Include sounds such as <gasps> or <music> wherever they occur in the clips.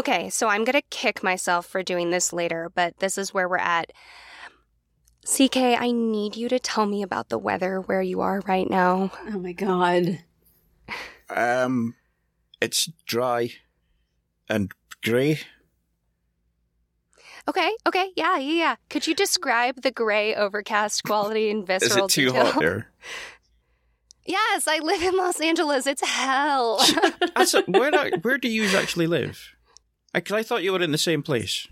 Okay, so I'm gonna kick myself for doing this later, but this is where we're at. CK, I need you to tell me about the weather where you are right now. Oh my god. Um, it's dry and grey. Okay, okay, yeah, yeah, yeah. Could you describe the gray, overcast quality and <laughs> visceral Is visceral it too detail? hot there? <laughs> Yes, I live in Los Angeles. It's hell. A, where, where do you actually live? Because I thought you were in the same place.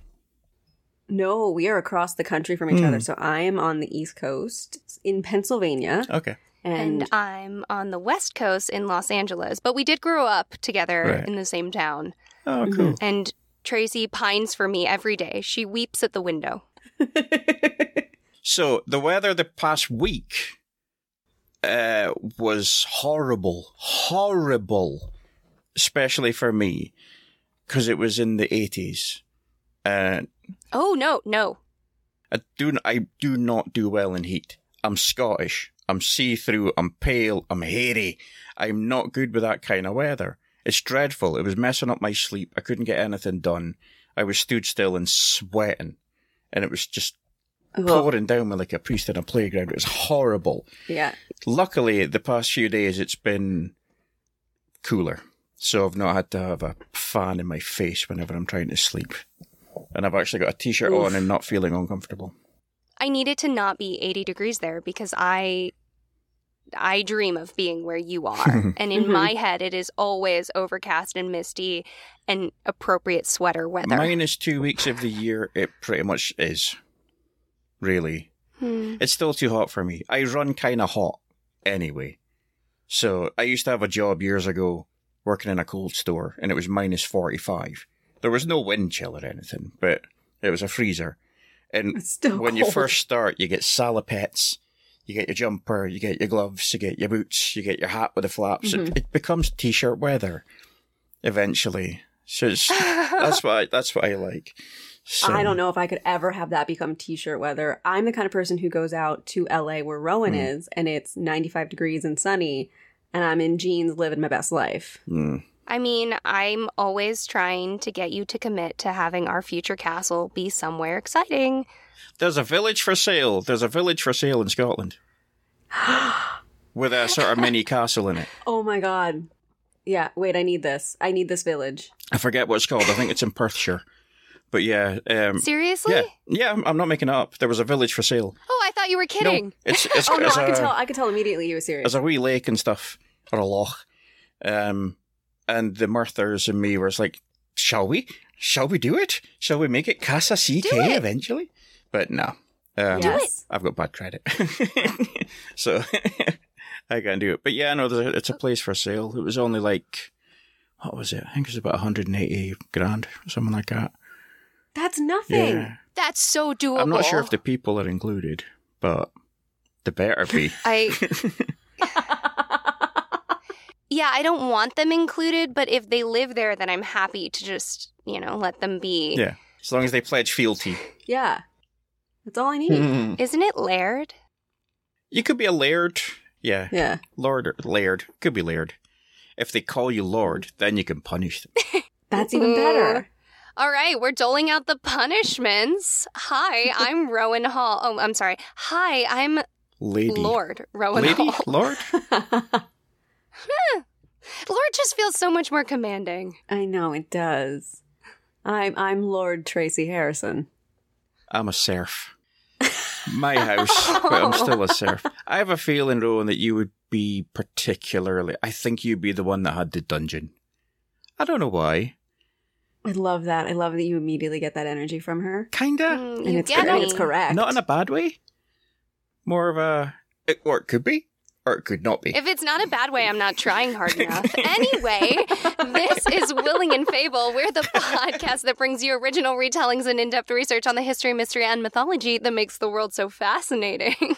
No, we are across the country from each Hmm. other. So I am on the East Coast in Pennsylvania. Okay. And, and I'm on the West Coast in Los Angeles, but we did grow up together Right. in the same town. Oh, Mhm. cool. And Tracy pines for me every day. She weeps at the window. <laughs> So the weather the past week uh, was horrible, horrible, especially for me because it was in the eighties. Uh, Oh no, no. I do I do not do well in heat. I'm Scottish. I'm see through. I'm pale. I'm hairy. I'm not good with that kind of weather. It's dreadful. It was messing up my sleep. I couldn't get anything done. I was stood still and sweating, and it was just Ugh. pouring down me like a priest in a playground. It was horrible. yeah. Luckily, the past few days it's been cooler, so I've not had to have a fan in my face whenever I'm trying to sleep. And I've actually got a t-shirt on and not feeling uncomfortable. I need it to not be 80 degrees there because I I dream of being where you are. <laughs> and in Mhm. my head it is always overcast and misty and appropriate sweater weather. Minus two weeks of the year, it pretty much is. Really. Hmm. It's still too hot for me. I run kind of hot anyway. So I used to have a job years ago working in a cold store and it was minus 45. There was no wind chill or anything, but it was a freezer. And when you first start, you get salopettes, you get your jumper, you get your gloves, you get your boots, you get your hat with the flaps. Mhm. It, it becomes t-shirt weather eventually. So it's, <laughs> that's what I, that's what I like. So, I don't know if I could ever have that become t-shirt weather. I'm the kind of person who goes out to LA where Rowan Hmm. is and it's 95 degrees and sunny and I'm in jeans living my best life. Mm. I mean, I'm always trying to get you to commit to having our future castle be somewhere exciting. There's a village for sale. There's a village for sale in Scotland <gasps> with a sort of mini castle in it. Oh my god. Yeah, wait, I need this. I need this village. I forget what it's called. I think it's in Perthshire. But yeah, um, Seriously? yeah, yeah. I'm, I'm not making it up. There was a village for sale. Oh, I thought you were kidding. No, it's <laughs> it's, Oh no, it's I a, could tell I could tell immediately he was serious. There's a wee lake and stuff, or a loch. Um, and the Murthers and me were like, shall we? Shall we do it? Shall we make it Casa CK it. eventually? But no. Um, yes. I've got bad credit. <laughs> so <laughs> I can't do it. But yeah, no, there's a, it's a place for sale. It was only like, what was it? I think it was about 180 grand, or something like that. That's nothing. Yeah. That's so doable. I'm not sure if the people are included, but the better be. <laughs> I Yeah, I don't want them included, but if they live there then I'm happy to just, you know, let them be. yeah. As long as they pledge fealty. yeah. That's all I need. you <laughs> Isn't it Laird? You could be a laird. Yeah. Yeah. Lord or laird. Could be laird. If they call you lord, then you can punish them. <laughs> That's even better. All right, we're doling out the punishments. Hi, <laughs> I'm Rowan Hall. Oh, I'm sorry. Hi, I'm Lady. Lord Rowan Lady? Hall. Lord? <laughs> Lord just feels so much more commanding. I know it does. I'm I'm Lord Tracy Harrison. I'm a serf. My house, but I'm still a <laughs> serf. I have a feeling, Rowan, that you would be particularly. I think you'd be the one that had the dungeon. I don't know why. I love that. I love that you immediately get that energy from her. Kinda. Mm, And you it's get and it's correct. Not in a bad way. More of a. It, or it could be, or it could not be. If it's not a bad way, I'm not trying hard <laughs> enough. anyway, this is Willing and Fable. We're the podcast that brings you original retellings and in depth research on the history, mystery, and mythology that makes the world so fascinating. <laughs>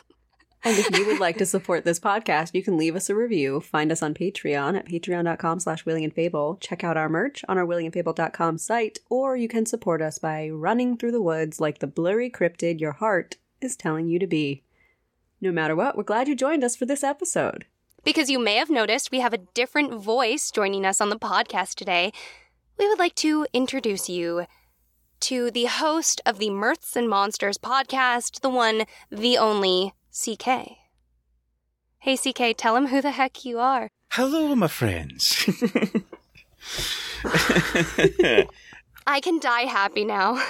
And if you would like to support this podcast, you can leave us a review. Find us on Patreon at patreon.com slash Willing Fable. Check out our merch on our willingandfable.com site, or you can support us by running through the woods like the blurry cryptid your heart is telling you to be. No matter what, we're glad you joined us for this episode. because you may have noticed we have a different voice joining us on the podcast today. we would like to introduce you to the host of the Mirths and Monsters podcast, the one, the only CK. Hey, CK, tell him who the heck you are. Hello, my friends. <laughs> I can die happy now.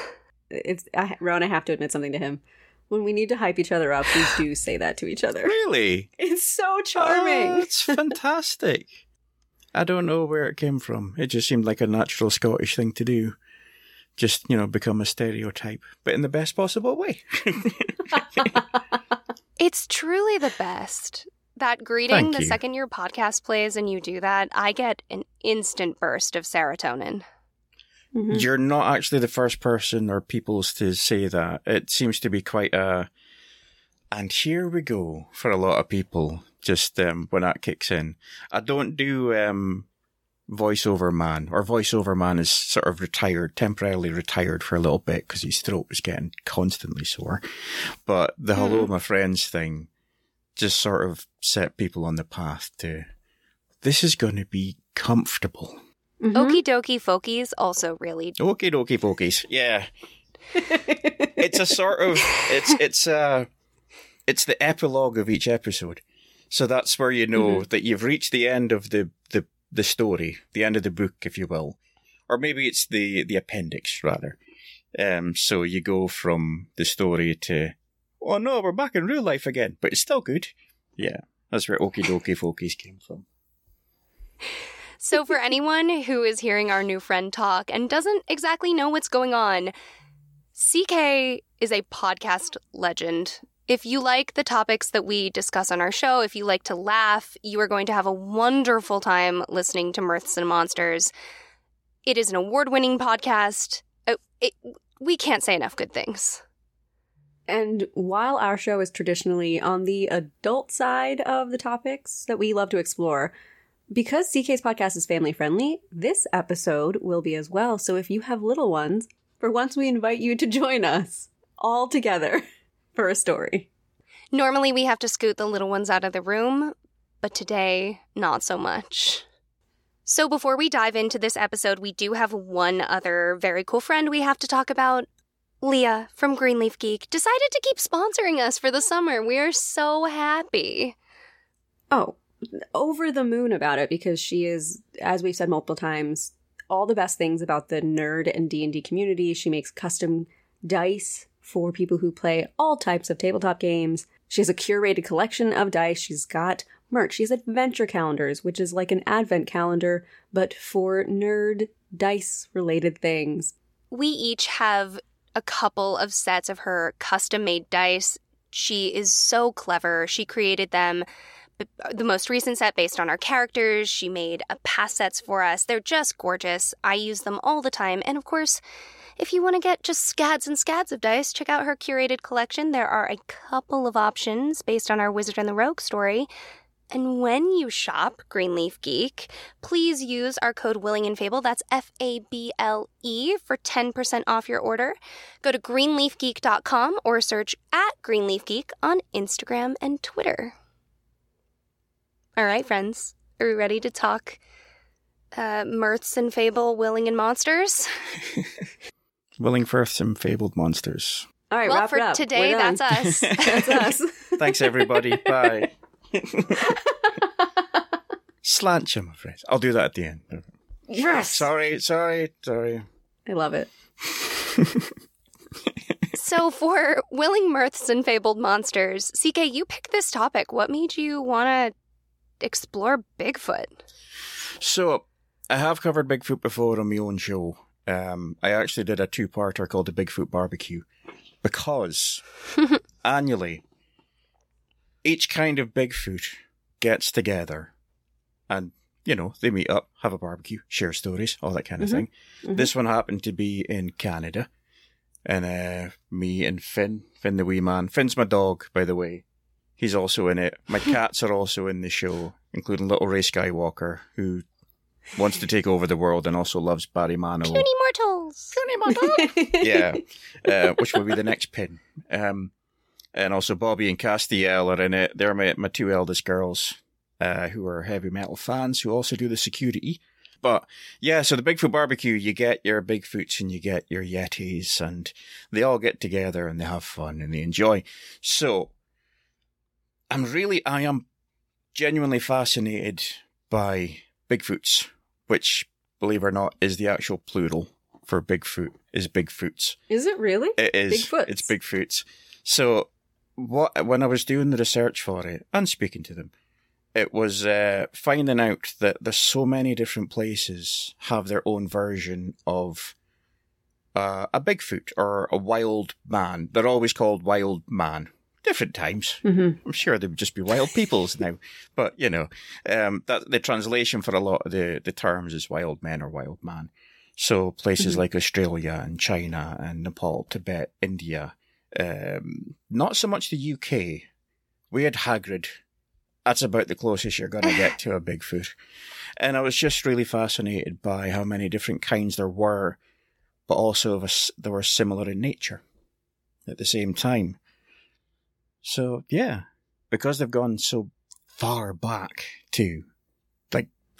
It's I, Ron. I have to admit something to him. When we need to hype each other up, we do say that to each other. really? It's so Oh, charming. it's fantastic. I don't know where it came from. It just seemed like a natural Scottish thing to do. Just, you know, become a stereotype, but in the best possible way. <laughs> <laughs> It's truly the best. That greeting, Thank the you. second your podcast plays and you do that, I get an instant burst of serotonin. Mhm. You're not actually the first person or peoples to say that. It seems to be quite a. And here we go for a lot of people. Just um, when that kicks in, I don't do um, voiceover man, or voiceover man is sort of retired, temporarily retired for a little bit because his throat was getting constantly sore. But the hello, my friends thing just sort of set people on the path to. This is going to be comfortable. Mhm. Okie dokie folkies also really. Okie dokie pokies. Yeah. <laughs> it's a sort of it's it's uh it's the epilogue of each episode. So that's where you know that you've reached the end of the, the the story, the end of the book, if you will. Or maybe it's the the appendix rather. Um so you go from the story to Oh no, we're back in real life again, but it's still good. Yeah. That's where Okie dokie folkies came from. So, for anyone who is hearing our new friend talk and doesn't exactly know what's going on, CK is a podcast legend. If you like the topics that we discuss on our show, if you like to laugh, you are going to have a wonderful time listening to Mirths and Monsters. It is an award winning podcast. Uh, it, we can't say enough good things. And while our show is traditionally on the adult side of the topics that we love to explore, because CK's podcast is family friendly, this episode will be as well. So if you have little ones, for once we invite you to join us all together <laughs> for a story. Normally, we have to scoot the little ones out of the room, but today, not so much. So, before we dive into this episode, we do have one other very cool friend we have to talk about. Leah from Greenleaf Geek decided to keep sponsoring us for the summer. We are so happy. Oh, over the moon about it because she is, as we've said multiple times, all the best things about the nerd and D&D community. She makes custom dice for people who play all types of tabletop games. She has a curated collection of dice. She's got merch. She has adventure calendars, which is like an advent calendar, but for nerd dice related things. We each have a couple of sets of her custom made dice. She is so clever. She created them. The most recent set based on our characters. She made past sets for us. They're just gorgeous. I use them all the time. And of course, if you want to get just scads and scads of dice, check out her curated collection. There are a couple of options based on our Wizard and the Rogue story. And when you shop Greenleaf Geek, please use our code Willing and Fable. That's F A B L E for 10% off your order. Go to greenleafgeek.com or search at Greenleaf Geek on Instagram and Twitter. All right, friends, are we ready to talk uh, mirths and fable, willing and monsters? <laughs> Willing for some fabled monsters. All right, well, wrap for it up. today, We're done. that's us. <laughs> <laughs> that's us. Thanks, everybody. <laughs> Bye. Slant you, my friends. I'll do that at the end. yes. Sorry, sorry, sorry. I love it. so, for willing mirths and fabled monsters, CK, you picked this topic. What made you want to explore Bigfoot? So, I have covered Bigfoot before on my own show. Um, I actually did a two-parter called the Bigfoot Barbecue because <laughs> annually, each kind of Bigfoot gets together and, you know, they meet up, have a barbecue, share stories, all that kind of Mhm. thing. Mhm. This one happened to be in Canada. And uh, me and Finn, Finn the wee man. Finn's my dog, by the way. He's also in it. My <laughs> cats are also in the show, including little Ray Skywalker, who wants to take over the world and also loves Barry Manilow. Puny mortals. <laughs> yeah, uh, which will be the next pin. Um, and also Bobby and Castiel are in it. They're my, my two eldest girls, uh, who are heavy metal fans, who also do the security. But yeah, so the Bigfoot barbecue, you get your Bigfoots and you get your Yetis, and they all get together and they have fun and they enjoy. So I'm really, I am genuinely fascinated by Bigfoots, which, believe it or not, is the actual plural for Bigfoot, is Bigfoots. Is it really? It is. Bigfoots. It's Bigfoots. So, what when I was doing the research for it and speaking to them, it was uh, finding out that there's so many different places have their own version of uh, a Bigfoot or a wild man. They're always called wild man. Different times. Mm-hmm. I'm sure they would just be wild peoples now. <laughs> But you know, um, that the translation for a lot of the the terms is wild men or wild man. So places Mhm. like Australia and China and Nepal, Tibet, India, um, not so much the UK. We had Hagrid. That's about the closest you're going to get to a <laughs> Bigfoot. And I was just really fascinated by how many different kinds there were, but also of a they were similar in nature at the same time. So, yeah, because they've gone so far back too,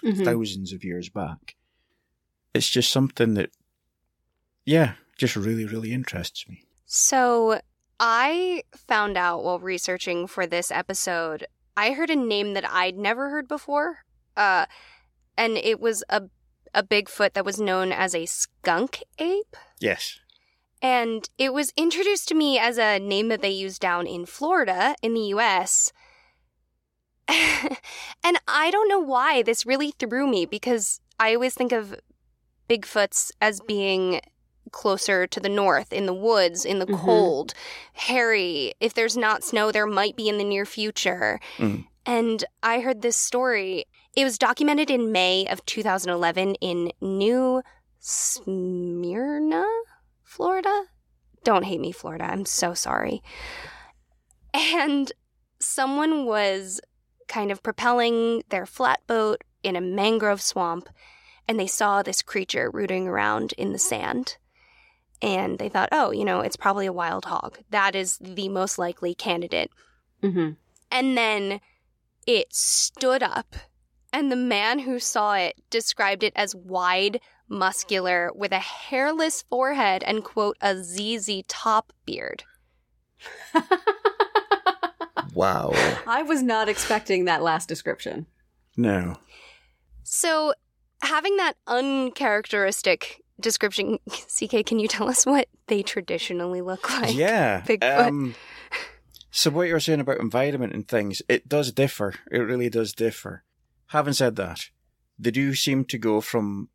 Mhm. thousands of years back, it's just something that, yeah, just really, really interests me. So I found out while researching for this episode, I heard a name that I'd never heard before. Uh, and it was a a Bigfoot that was known as a skunk ape. Yes. And it was introduced to me as a name that they use down in Florida in the US. <laughs> and I don't know why this really threw me because I always think of Bigfoots as being closer to the north, in the woods, in the Mhm. cold, hairy. If there's not snow, there might be in the near future. Mm. And I heard this story. It was documented in May of 2011 in New Smyrna, Florida. Don't hate me, Florida. I'm so sorry. And someone was kind of propelling their flatboat in a mangrove swamp, and they saw this creature rooting around in the sand. And they thought, oh, you know, it's probably a wild hog. That is the most likely candidate. Mhm. And then it stood up, and the man who saw it described it as wide, muscular, with a hairless forehead and, quote, a ZZ top beard. <laughs> Wow. I was not expecting that last description. no. So, having that uncharacteristic description, <laughs> CK, can you tell us what they traditionally look like? yeah. Bigfoot. Um, so what you're saying about environment and things, it does differ. It really does differ. Having said that, they do seem to go from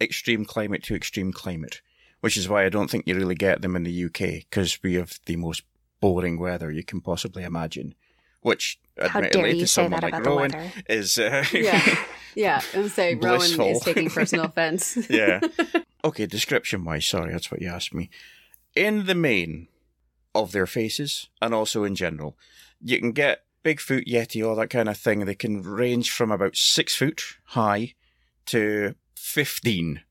extreme climate to extreme climate, which is why I don't think you really get them in the UK because we have the most boring weather you can possibly imagine. Which, How admittedly, dare you to say someone that like about the Rowan, weather? is uh, <laughs> Yeah. <laughs> Yeah, and say Rowan is taking personal <laughs> offense. yeah. Okay, description wise, sorry, that's what you asked me. In the main of their faces, and also in general, you can get Bigfoot, Yeti, all that kind of thing. They can range from about six foot high to 15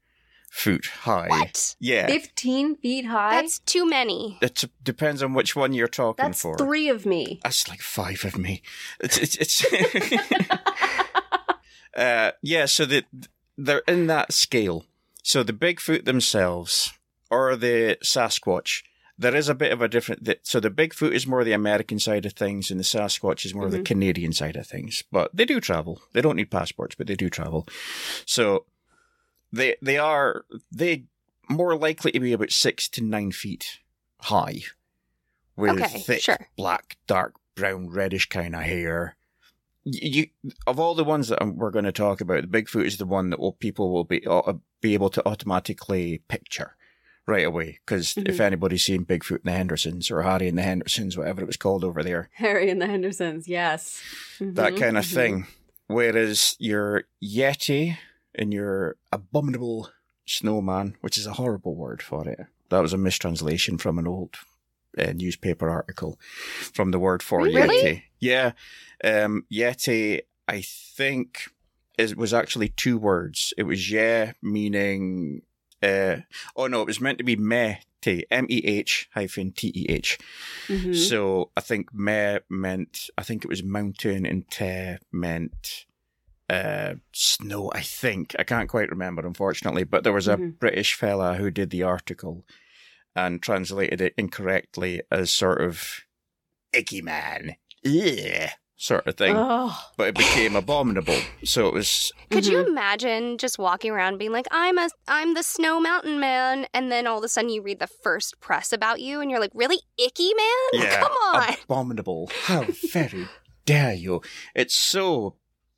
foot high. What? Yeah. 15 feet high? That's too many. It depends on which one you're talking That's for. three of me. That's like five of me. It's it's, it's <laughs> uh, yeah. So that they're in that scale. So the Bigfoot themselves or the Sasquatch, there is a bit of a different. th- So the Bigfoot is more the American side of things, and the Sasquatch is more the Mhm. Canadian side of things. But they do travel. They don't need passports, but they do travel. So they they are they more likely to be about six to nine feet high, with Okay, thick sure. black, dark brown, reddish kind of hair. You, of all the ones that we're going to talk about, the Bigfoot is the one that will, people will be uh, be able to automatically picture right away. Because if Mhm. anybody's seen Bigfoot and the Hendersons or Harry and the Hendersons, whatever it was called over there, <laughs> Harry and the Hendersons, yes. that Mhm, kind of mhm. thing. Whereas your Yeti and your abominable snowman, which is a horrible word for it, that was a mistranslation from an old uh, newspaper article from the word for Really? Yeti. Yeah. Um, Yeti, I think, is, was actually two words. It was yeah, meaning, uh, oh no, it was meant to be meh. M E H hyphen T E H. Mhm. So I think me meant, I think it was mountain and te meant uh, snow, I think. I can't quite remember, unfortunately, but there was a Mhm. British fella who did the article and translated it incorrectly as sort of icky man, yeah, sort of thing. Oh. But it became abominable. So it was, Could you Mhm. imagine just walking around being like, "I'm a, I'm the Snow Mountain Man," and then all of a sudden you read the first press about you, and you're like, "Really, icky man? yeah, Come on!" abominable. How very dare you? It's so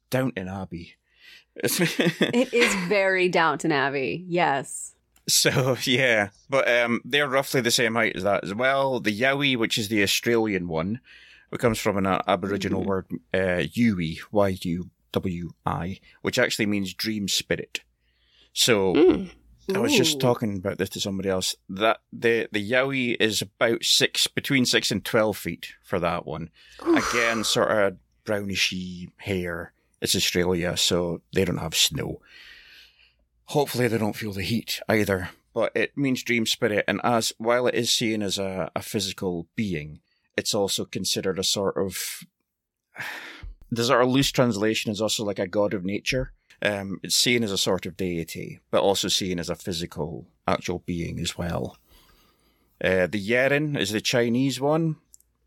Downton Abbey. <laughs> It is very Downton Abbey. Yes. So yeah, but um, they're roughly the same height as that as well. The Yowie, which is the Australian one, it comes from an Aboriginal Mhm. word uh, Yuwi, Y U W I, which actually means dream spirit. So Mm. I was just talking about this to somebody else. That the the Yowie is about six, between six and twelve feet for that one. Again, sort of brownishy hair. It's Australia, so they don't have snow. Hopefully, they don't feel the heat either. But it means dream spirit, and as while it is seen as a, a physical being, it's also considered a sort of <sighs> the sort of loose translation is also like a god of nature. Um, it's seen as a sort of deity, but also seen as a physical, actual being as well. Uh, the Yeren is the Chinese one,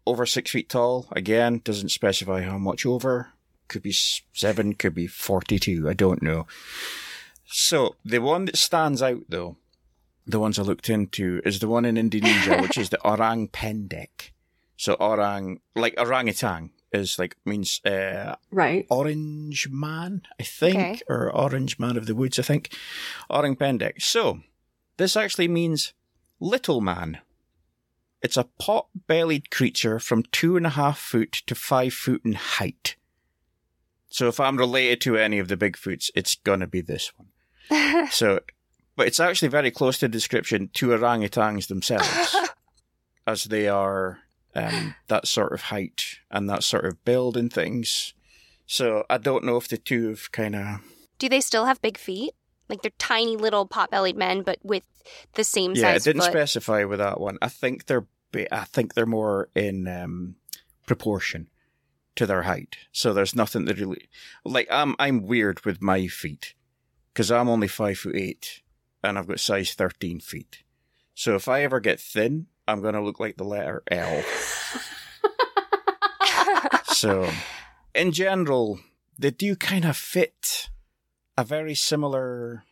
over six feet tall. Again, doesn't specify how much over. Could be seven, could be 42. I don't know. So, the one that stands out though, the ones I looked into, is the one in Indonesia, which is the <laughs> Orang Pendek. So, orang, like orangutan, is like, means, uh, Right. Orange Man, I think, Okay. or Orange Man of the Woods, I think. Orang Pendek. So, this actually means little man. It's a pot bellied creature from two and a half foot to five foot in height. So, if I'm related to any of the Bigfoots, it's gonna be this one. <laughs> So, but it's actually very close to description to orangutans themselves, <laughs> as they are um, that sort of height and that sort of build and things. So I don't know if the two have kind of Do they still have big feet? Like they're tiny little pot-bellied men, but with the same size. yeah. It didn't foot. specify with that one. I think they're I think they're more in um, proportion to their height. So there's nothing that really like I'm I'm weird with my feet because I'm only five foot eight and I've got size thirteen feet. So if I ever get thin, I'm gonna look like the letter L. <laughs> So, in general, they do kind of fit a very similar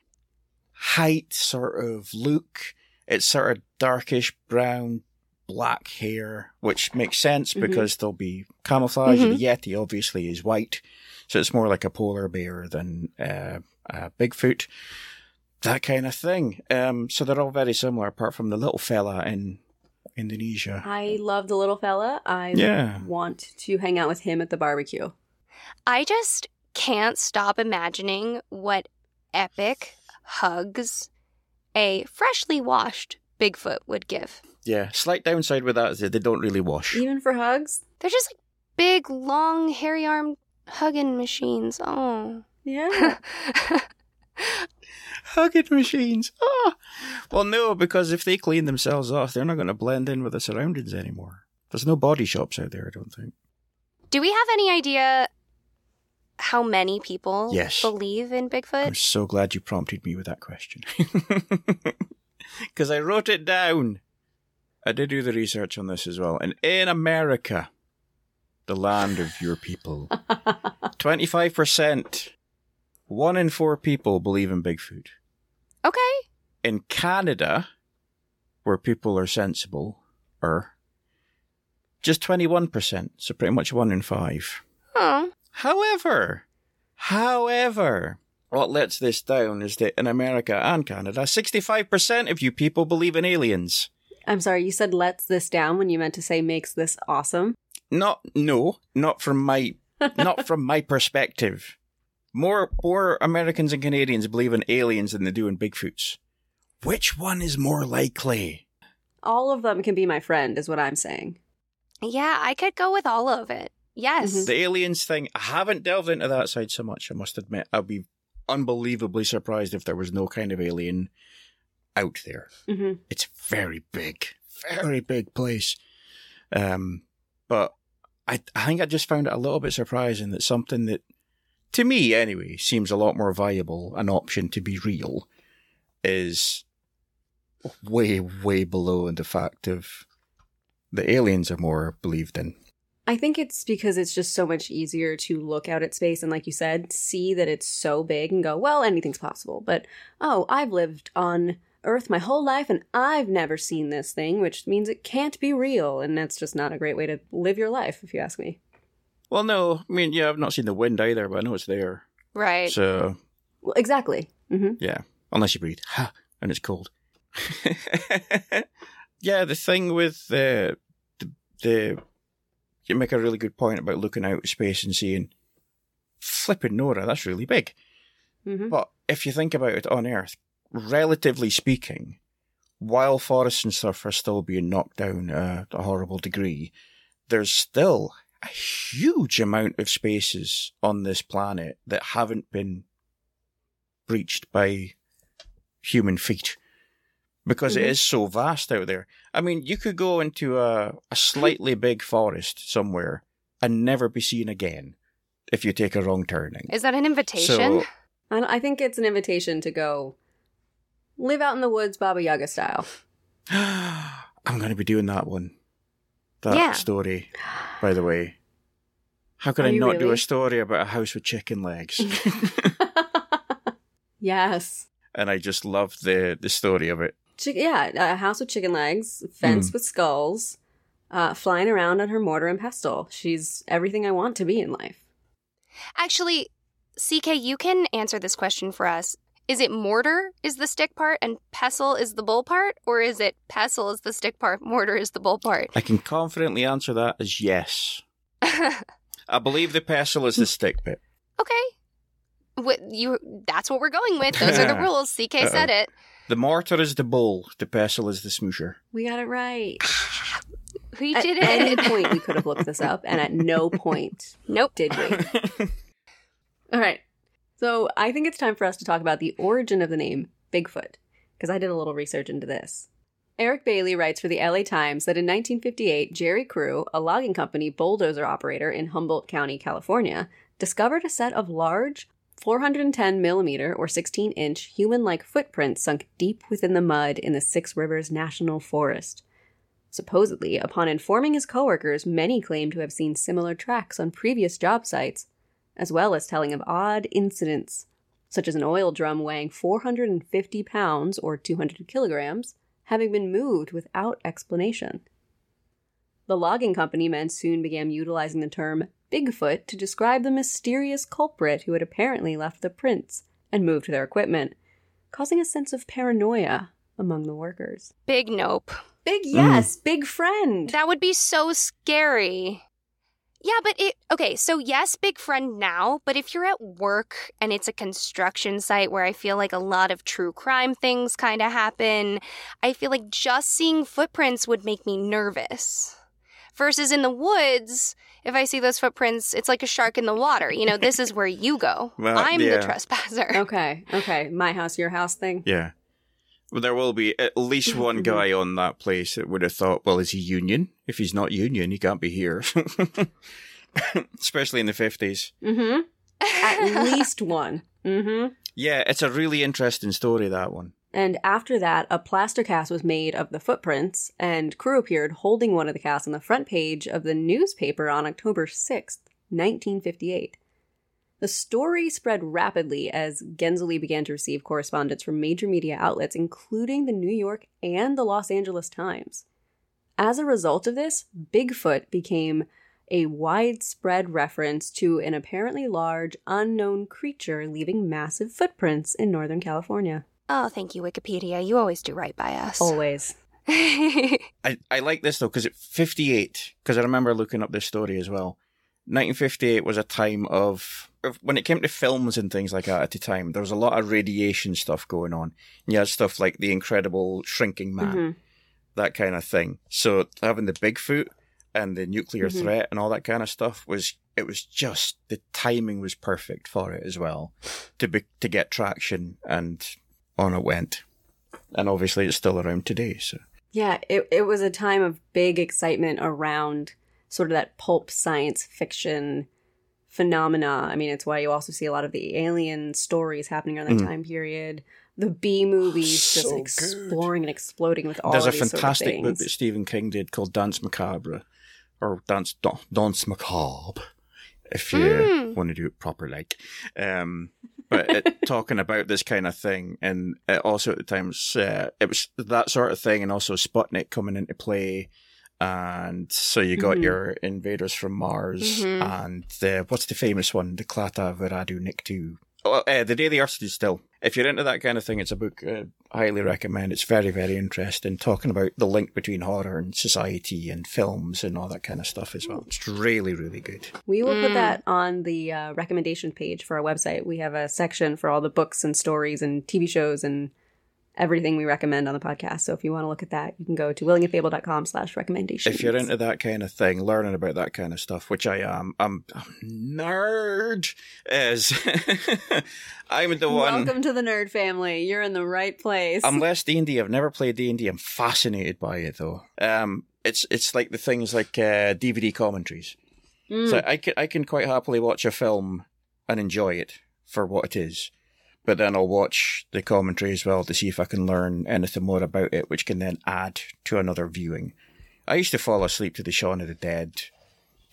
height sort of look. It's sort of darkish brown, black hair, which makes sense Mhm. because they'll be camouflage. Mhm. The Yeti obviously is white, so it's more like a polar bear than uh, a Bigfoot. That kind of thing. Um, so they're all very similar, apart from the little fella in Indonesia. I love the little fella. I Yeah. want to hang out with him at the barbecue. I just can't stop imagining what epic hugs a freshly washed Bigfoot would give. Yeah, slight downside with that is that they don't really wash. Even for hugs? They're just like big, long, hairy armed hugging machines. Oh. Yeah. <laughs> Hugging machines. Oh. Well, no, because if they clean themselves off, they're not going to blend in with the surroundings anymore. There's no body shops out there, I don't think. Do we have any idea how many people Yes. believe in Bigfoot? I'm so glad you prompted me with that question. <laughs> <laughs> Because I wrote it down. I did do the research on this as well. And in America, the land of your people, <laughs> 25%, one in four people believe in Bigfoot. Okay. in Canada, where people are sensible, are just 21%, so pretty much one in five. Oh. However, however, what lets this down is that in America and Canada, 65% of you people believe in aliens. I'm sorry, you said lets this down when you meant to say makes this awesome. Not, no, not from my, <laughs> not from my perspective. More, more Americans and Canadians believe in aliens than they do in Bigfoots. Which one is more likely? All of them can be my friend, is what I'm saying. Yeah, I could go with all of it. Yes. Mhm. The aliens thing, I haven't delved into that side so much, I must admit. I'll be unbelievably surprised if there was no kind of alien out there. hmm It's very big, very big place. Um, but I, I think I just found it a little bit surprising that something that to me anyway, seems a lot more viable an option to be real is way, way below in the fact of the aliens are more believed in. I think it's because it's just so much easier to look out at space and, like you said, see that it's so big and go, well, anything's possible. But, oh, I've lived on Earth my whole life and I've never seen this thing, which means it can't be real. And that's just not a great way to live your life, if you ask me. Well, no, I mean, yeah, I've not seen the wind either, but I know it's there. Right. So, Well, exactly. hmm yeah, unless you breathe, ha, and it's cold. <laughs> yeah, the thing with the, the the you make a really good point about looking out at space and seeing flipping Nora, that's really big. hmm But if you think about it on Earth, relatively speaking, while forests and stuff are still being knocked down uh, a horrible degree, there's still a huge amount of spaces on this planet that haven't been breached by human feet. Because it Mhm. is so vast out there. I mean, you could go into a, a slightly <laughs> big forest somewhere and never be seen again if you take a wrong turning. Is that an invitation? So, And I think it's an invitation to go live out in the woods, Baba Yaga style. <gasps> I'm going to be doing that one. That Yeah. story, by the way. How could Are I not do a story about a house with chicken legs? <laughs> yes. and I just love the, the story of it. Chick- yeah, a house with chicken legs, fence with skulls, uh, flying around on her mortar and pestle. She's everything I want to be in life. Actually, CK, you can answer this question for us. Is it mortar is the stick part and pestle is the bull part? Or is it pestle is the stick part, mortar is the bull part? I can confidently answer that as yes. <laughs> I believe the pestle is the stick bit. Okay. What you that's what we're going with. Those are the <laughs> rules. CK said it. The mortar is the bull, the pestle is the smoosher. We got it right. <laughs> We At did it. At any point, we could have looked this up, and at no point <laughs> nope. did we. <laughs> All right. So I think it's time for us to talk about the origin of the name Bigfoot, because I did a little research into this. Eric Bailey writes for the LA Times that in 1958, Jerry Crew, a logging company bulldozer operator in Humboldt County, California, discovered a set of large 410 millimeter or 16 inch human like footprints sunk deep within the mud in the Six Rivers National Forest. Supposedly, upon informing his coworkers, many claimed to have seen similar tracks on previous job sites, as well as telling of odd incidents, such as an oil drum weighing 450 pounds or 200 kilograms having been moved without explanation. The logging company men soon began utilizing the term Bigfoot to describe the mysterious culprit who had apparently left the prints and moved their equipment, causing a sense of paranoia among the workers. Big nope. Big mm. yes, big friend. That would be so scary. Yeah, but it okay, so yes, big friend now, but if you're at work and it's a construction site where I feel like a lot of true crime things kind of happen, I feel like just seeing footprints would make me nervous. Versus in the woods, if I see those footprints, it's like a shark in the water. You know, this is where you go. <laughs> Well, I'm yeah. the trespasser. <laughs> okay, okay, my house, your house thing. Yeah. Well, there will be at least <laughs> one guy on that place that would have thought, well, is he union? If he's not union, he can't be here. Especially in the 50s. Mm-hmm. At least one. Mm-hmm. Yeah, it's a really interesting story, that one. And after that, a plaster cast was made of the footprints, and Crew appeared holding one of the casts on the front page of the newspaper on October 6th, 1958. The story spread rapidly as Genzoli began to receive correspondence from major media outlets, including the New York and the Los Angeles Times. As a result of this, Bigfoot became a widespread reference to an apparently large, unknown creature leaving massive footprints in Northern California. Oh, thank you, Wikipedia. You always do right by us. Always. <laughs> I, I like this, though, because it's 58, because I remember looking up this story as well. 1958 was a time of, of, when it came to films and things like that at the time, there was a lot of radiation stuff going on. You had stuff like The Incredible Shrinking Man. Mhm. that kind of thing. So having the Bigfoot and the nuclear Mhm. threat and all that kind of stuff was it was just the timing was perfect for it as well to be to get traction and on it went. And obviously it's still around today. So Yeah, it, it was a time of big excitement around sort of that pulp science fiction phenomena. I mean, it's why you also see a lot of the alien stories happening around that time period. The B movies just So good. exploring and exploding with all There's a fantastic sort of book that. Stephen King did called Dance Macabre, or Dance Dance Macabre, if you Mm. want to do it proper, like. Um, but it, <laughs> talking about this kind of thing, and also at the times uh, it was that sort of thing, and also Sputnik coming into play. And so you got Mhm. your invaders from Mars, Mhm. and the, what's the famous one? The Klaatu Barada Nikto. Oh, uh, the Day the Earth Stood Still. If you're into that kind of thing, it's a book I highly recommend. It's very, very interesting, talking about the link between horror and society and films and all that kind of stuff as well. It's really, really good. We will put Mm. that on the uh, recommendation page for our website. We have a section for all the books and stories and TV shows and everything we recommend on the podcast. So if you want to look at that, you can go to willingandfable.com slash recommendations. If you're into that kind of thing, learning about that kind of stuff, which I am, I'm, I'm nerd. Is <laughs> I'm the one. Welcome to the nerd family. You're in the right place. I'm less D and D. I've never played D and D. I'm fascinated by it though. Um, it's it's like the things like uh, DVD commentaries. Mm. So I can I can quite happily watch a film and enjoy it for what it is, but then I'll watch the commentary as well to see if I can learn anything more about it, which can then add to another viewing. I used to fall asleep to the Shaun of the Dead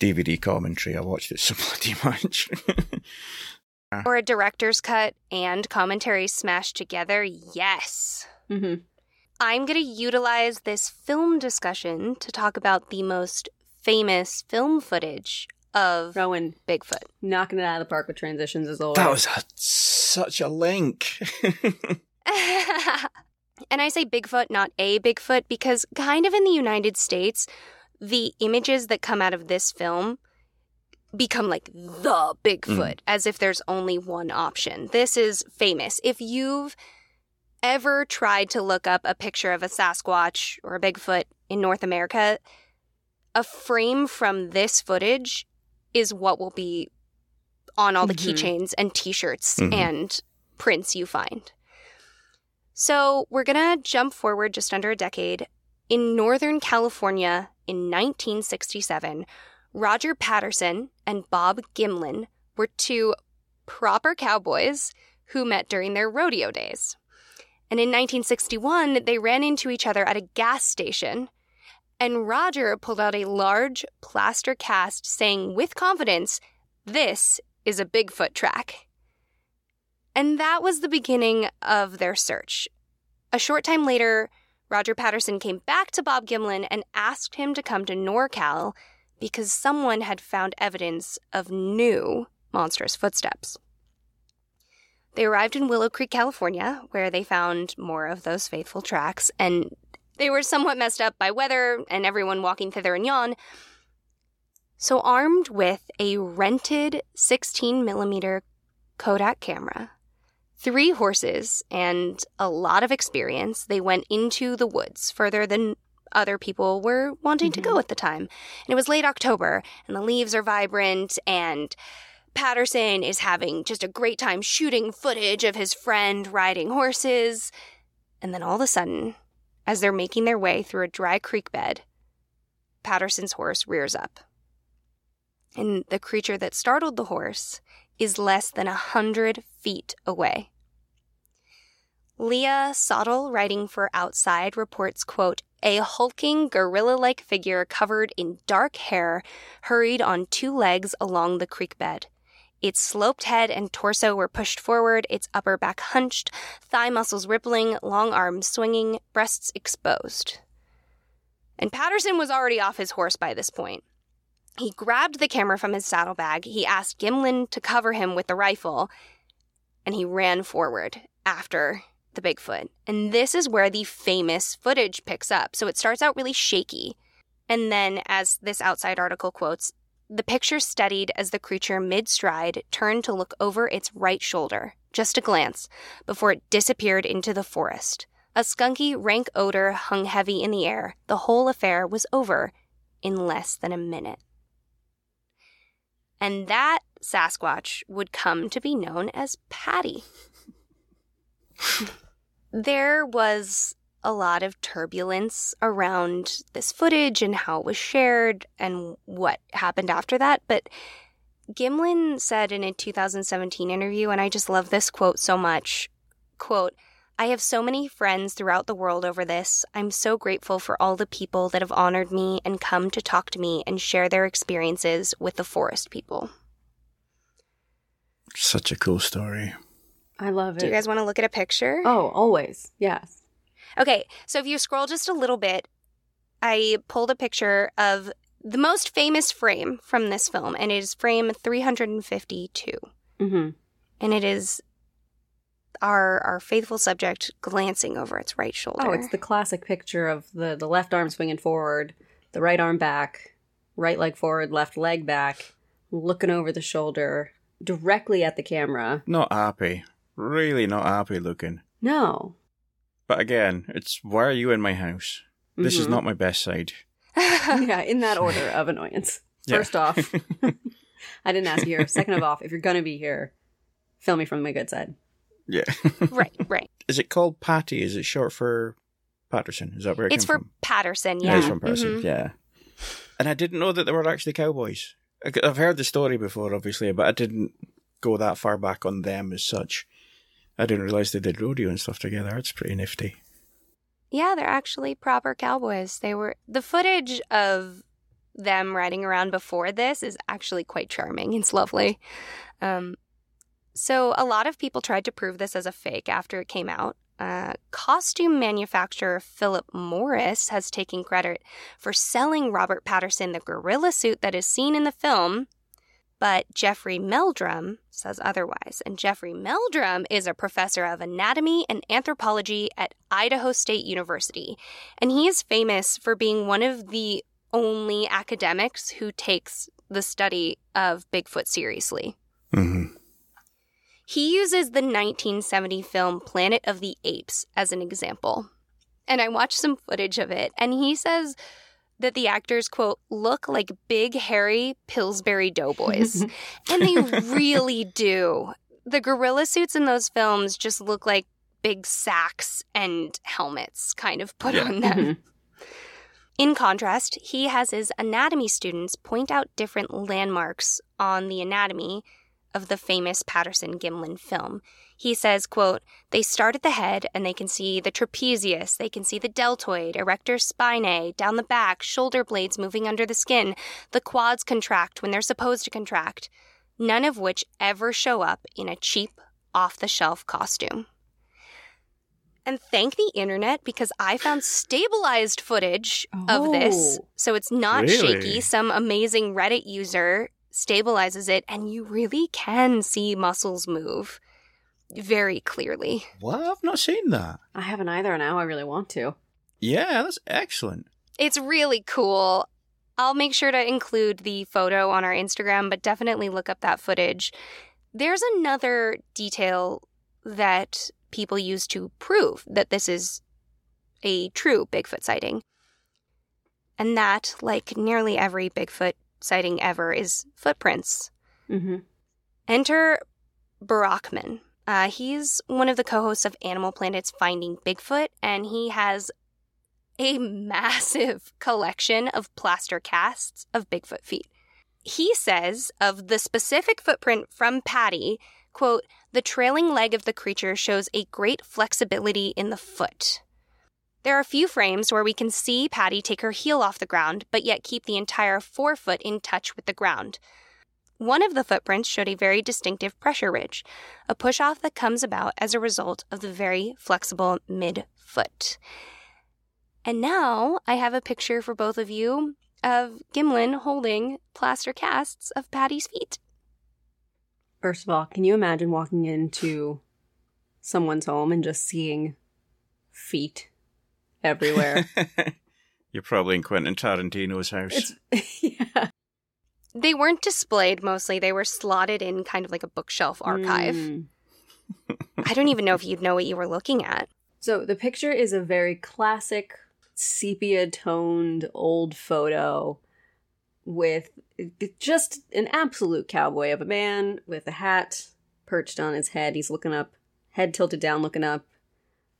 DVD commentary. I watched it <laughs> so bloody much. <laughs> Or a director's cut and commentary smashed together? Yes. Mhm. I'm going to utilize this film discussion to talk about the most famous film footage of Rowan, Bigfoot. knocking it out of the park with transitions as always. that was a, such a link. <laughs> <laughs> and I say Bigfoot, not a Bigfoot, because kind of in the United States, the images that come out of this film become like the Bigfoot, mm. as if there's only one option. This is famous. If you've ever tried to look up a picture of a Sasquatch or a Bigfoot in North America, a frame from this footage is what will be on all the Mhm. keychains and t shirts Mhm. and prints you find. So we're going to jump forward just under a decade. In Northern California in 1967, Roger Patterson and Bob Gimlin were two proper cowboys who met during their rodeo days. And in 1961, they ran into each other at a gas station. And Roger pulled out a large plaster cast saying with confidence, This is a Bigfoot track. And that was the beginning of their search. A short time later, Roger Patterson came back to Bob Gimlin and asked him to come to NorCal because someone had found evidence of new monstrous footsteps. They arrived in Willow Creek, California, where they found more of those faithful tracks, and they were somewhat messed up by weather and everyone walking thither and yon. So, armed with a rented 16 millimeter Kodak camera, three horses, and a lot of experience, they went into the woods further than other people were wanting to go mm-hmm. at the time. And it was late October, and the leaves are vibrant, and Patterson is having just a great time shooting footage of his friend riding horses. And then all of a sudden, as they're making their way through a dry creek bed, Patterson's horse rears up. And the creature that startled the horse is less than a hundred feet away. Leah Sottile, writing for Outside, reports, quote, a hulking gorilla-like figure covered in dark hair hurried on two legs along the creek bed. Its sloped head and torso were pushed forward, its upper back hunched, thigh muscles rippling, long arms swinging, breasts exposed. And Patterson was already off his horse by this point. He grabbed the camera from his saddlebag, he asked Gimlin to cover him with the rifle, and he ran forward after the Bigfoot. And this is where the famous footage picks up. So it starts out really shaky. And then, as this outside article quotes, the picture steadied as the creature mid stride turned to look over its right shoulder, just a glance, before it disappeared into the forest. A skunky, rank odor hung heavy in the air. The whole affair was over in less than a minute. And that Sasquatch would come to be known as Patty. <laughs> there was a lot of turbulence around this footage and how it was shared and what happened after that, but Gimlin said in a 2017 interview, and I just love this quote so much quote, I have so many friends throughout the world over this. I'm so grateful for all the people that have honored me and come to talk to me and share their experiences with the forest people. Such a cool story. I love it. Do you guys want to look at a picture? oh, always. Yes. Okay, so if you scroll just a little bit, I pulled a picture of the most famous frame from this film, and it is frame 352. Mm-hmm. And it is our our faithful subject glancing over its right shoulder. Oh, it's the classic picture of the, the left arm swinging forward, the right arm back, right leg forward, left leg back, looking over the shoulder, directly at the camera. Not happy. Really not happy looking. No. But again, it's why are you in my house? This is Mhm. not my best side. <laughs> <laughs> yeah, in that order of annoyance. Yeah. First off, <laughs> I didn't ask you here. Second of off, if you're gonna be here, film me from my good side. Yeah. right, right. is it called Patty? Is it short for Patterson? Is that where it It's came for from? Patterson, Yeah, yeah. it's from Patterson. Mhm. Yeah. And I didn't know that they were actually cowboys. I've heard the story before, obviously, but I didn't go that far back on them as such. I didn't realize they did rodeo and stuff together. It's pretty nifty. Yeah, they're actually proper cowboys. They were the footage of them riding around before this is actually quite charming. It's lovely. Um, so a lot of people tried to prove this as a fake after it came out. Uh, costume manufacturer Philip Morris has taken credit for selling Robert Patterson the gorilla suit that is seen in the film, but Jeffrey Meldrum says otherwise. And Jeffrey Meldrum is a professor of anatomy and anthropology at Idaho State University. And he is famous for being one of the only academics who takes the study of Bigfoot seriously. hmm He uses the 1970 film Planet of the Apes as an example. And I watched some footage of it, and he says that the actors, quote, look like big, hairy Pillsbury doughboys. <laughs> and they <laughs> really do. The gorilla suits in those films just look like big sacks and helmets kind of put Yeah. on them. Mhm. In contrast, he has his anatomy students point out different landmarks on the anatomy of the famous Patterson Gimlin film. He says, quote, they start at the head and they can see the trapezius, they can see the deltoid, erector spinae, down the back, shoulder blades moving under the skin, the quads contract when they're supposed to contract, none of which ever show up in a cheap, off the shelf costume. And thank the internet because I found <sighs> stabilized footage of this. Oh. So it's not Really? shaky. Some amazing Reddit user stabilizes it, and you really can see muscles move very clearly. What? I've not seen that. I haven't either now. I really want to. Yeah, that's excellent. It's really cool. I'll make sure to include the photo on our Instagram, but definitely look up that footage. There's another detail that people use to prove that this is a true Bigfoot sighting. And that, like nearly every Bigfoot sighting ever, is footprints. Mm-hmm. Enter Barackman. Uh, he's one of the co hosts of Animal Planet's Finding Bigfoot, and he has a massive <laughs> collection of plaster casts of Bigfoot feet. He says of the specific footprint from Patty, quote, the trailing leg of the creature shows a great flexibility in the foot. There are a few frames where we can see Patty take her heel off the ground, but yet keep the entire forefoot in touch with the ground. One of the footprints showed a very distinctive pressure ridge, a push off that comes about as a result of the very flexible midfoot. And now I have a picture for both of you of Gimlin holding plaster casts of Patty's feet. First of all, can you imagine walking into someone's home and just seeing feet everywhere? <laughs> You're probably in Quentin Tarantino's house. it's <laughs> yeah. They weren't displayed mostly, they were slotted in kind of like a bookshelf archive. Mm. I don't even know if you'd know what you were looking at. So the picture is a very classic sepia toned old photo with just an absolute cowboy of a man with a hat perched on his head. He's looking up, head tilted down, looking up,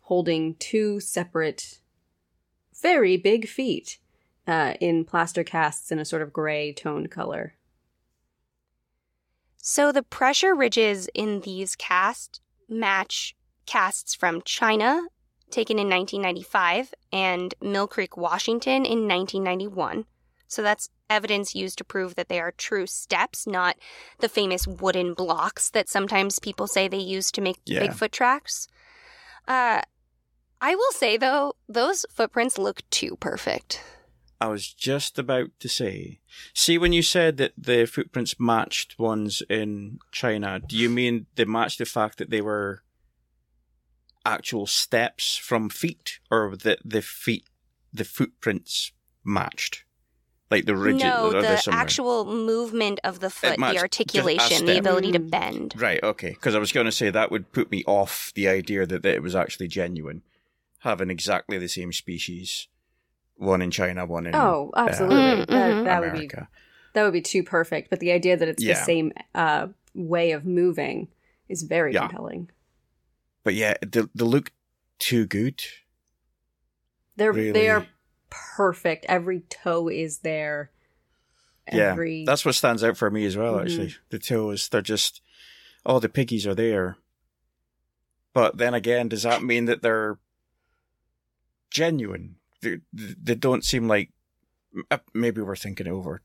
holding two separate, very big feet uh, in plaster casts in a sort of gray tone color. So the pressure ridges in these casts match casts from China, taken in 1995, and Mill Creek, Washington in 1991. So that's evidence used to prove that they are true steps, not the famous wooden blocks that sometimes people say they use to make Yeah. Bigfoot tracks. Uh, I will say though, those footprints look too perfect. I was just about to say. See, when you said that the footprints matched ones in China, do you mean they matched the fact that they were actual steps from feet, or that the feet, the footprints matched, like the ridges? no, the actual movement of the foot, the articulation, the ability to Mm. bend. Right. Okay. Because I was going to say that would put me off the idea that, that it was actually genuine, having exactly the same species, one in China, one in Oh, absolutely. Mm, that mhm. that would be America. that would be too perfect. But the idea that it's the same uh, way of moving is very Yeah. compelling. But yeah, they, they look too good. They're Really. they are perfect. Every toe is there. Every Yeah, that's what stands out for me as well. Mhm. Actually, the toes, they're just, oh, the piggies are there. But then again, does that mean that they're genuine? They, they don't seem like. uh, Maybe we're thinking it over.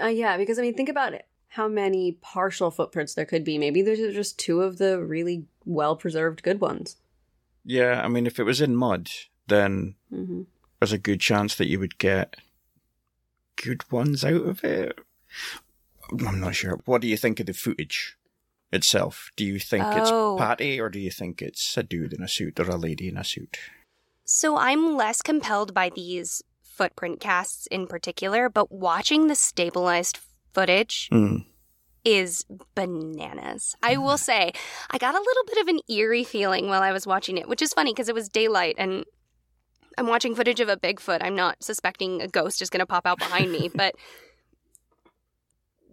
Uh, yeah, because I mean, think about it. How many partial footprints there could be? Maybe there's just two of the really well preserved good ones. Yeah, I mean, if it was in mud, then hmm there's a good chance that you would get good ones out of it. I'm not sure. What do you think of the footage itself? Do you think Oh. it's Patty or do you think it's a dude in a suit or a lady in a suit? So I'm less compelled by these footprint casts in particular, but watching the stabilized footage Hmm. is bananas. I will say, I got a little bit of an eerie feeling while I was watching it, which is funny because it was daylight and I'm watching footage of a Bigfoot. I'm not suspecting a ghost is going to pop out behind me, <laughs> but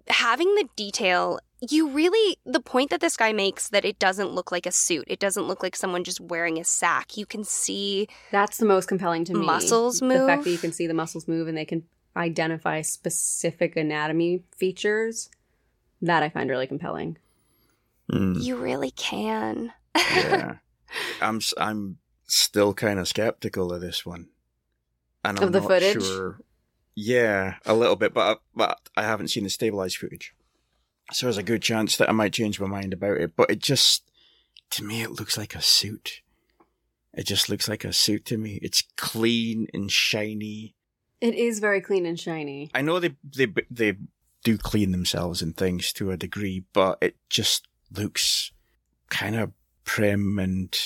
having the detail, you really, the point that this guy makes that it doesn't look like a suit, it doesn't look like someone just wearing a sack. You can see That's the most compelling to me. Muscles move The fact that you can see the muscles move and they can identify specific anatomy features. That I find really compelling. Hmm. You really can. Yeah. <laughs> I'm s- I'm still kind of skeptical of this one. And I'm Of the not footage? Sure. Yeah, a little bit, but but I haven't seen the stabilized footage, so there's a good chance that I might change my mind about it. But it just, to me, it looks like a suit. It just looks like a suit to me. It's clean and shiny. It is very clean and shiny. I know they they they do clean themselves and things to a degree, but it just looks kind of prim and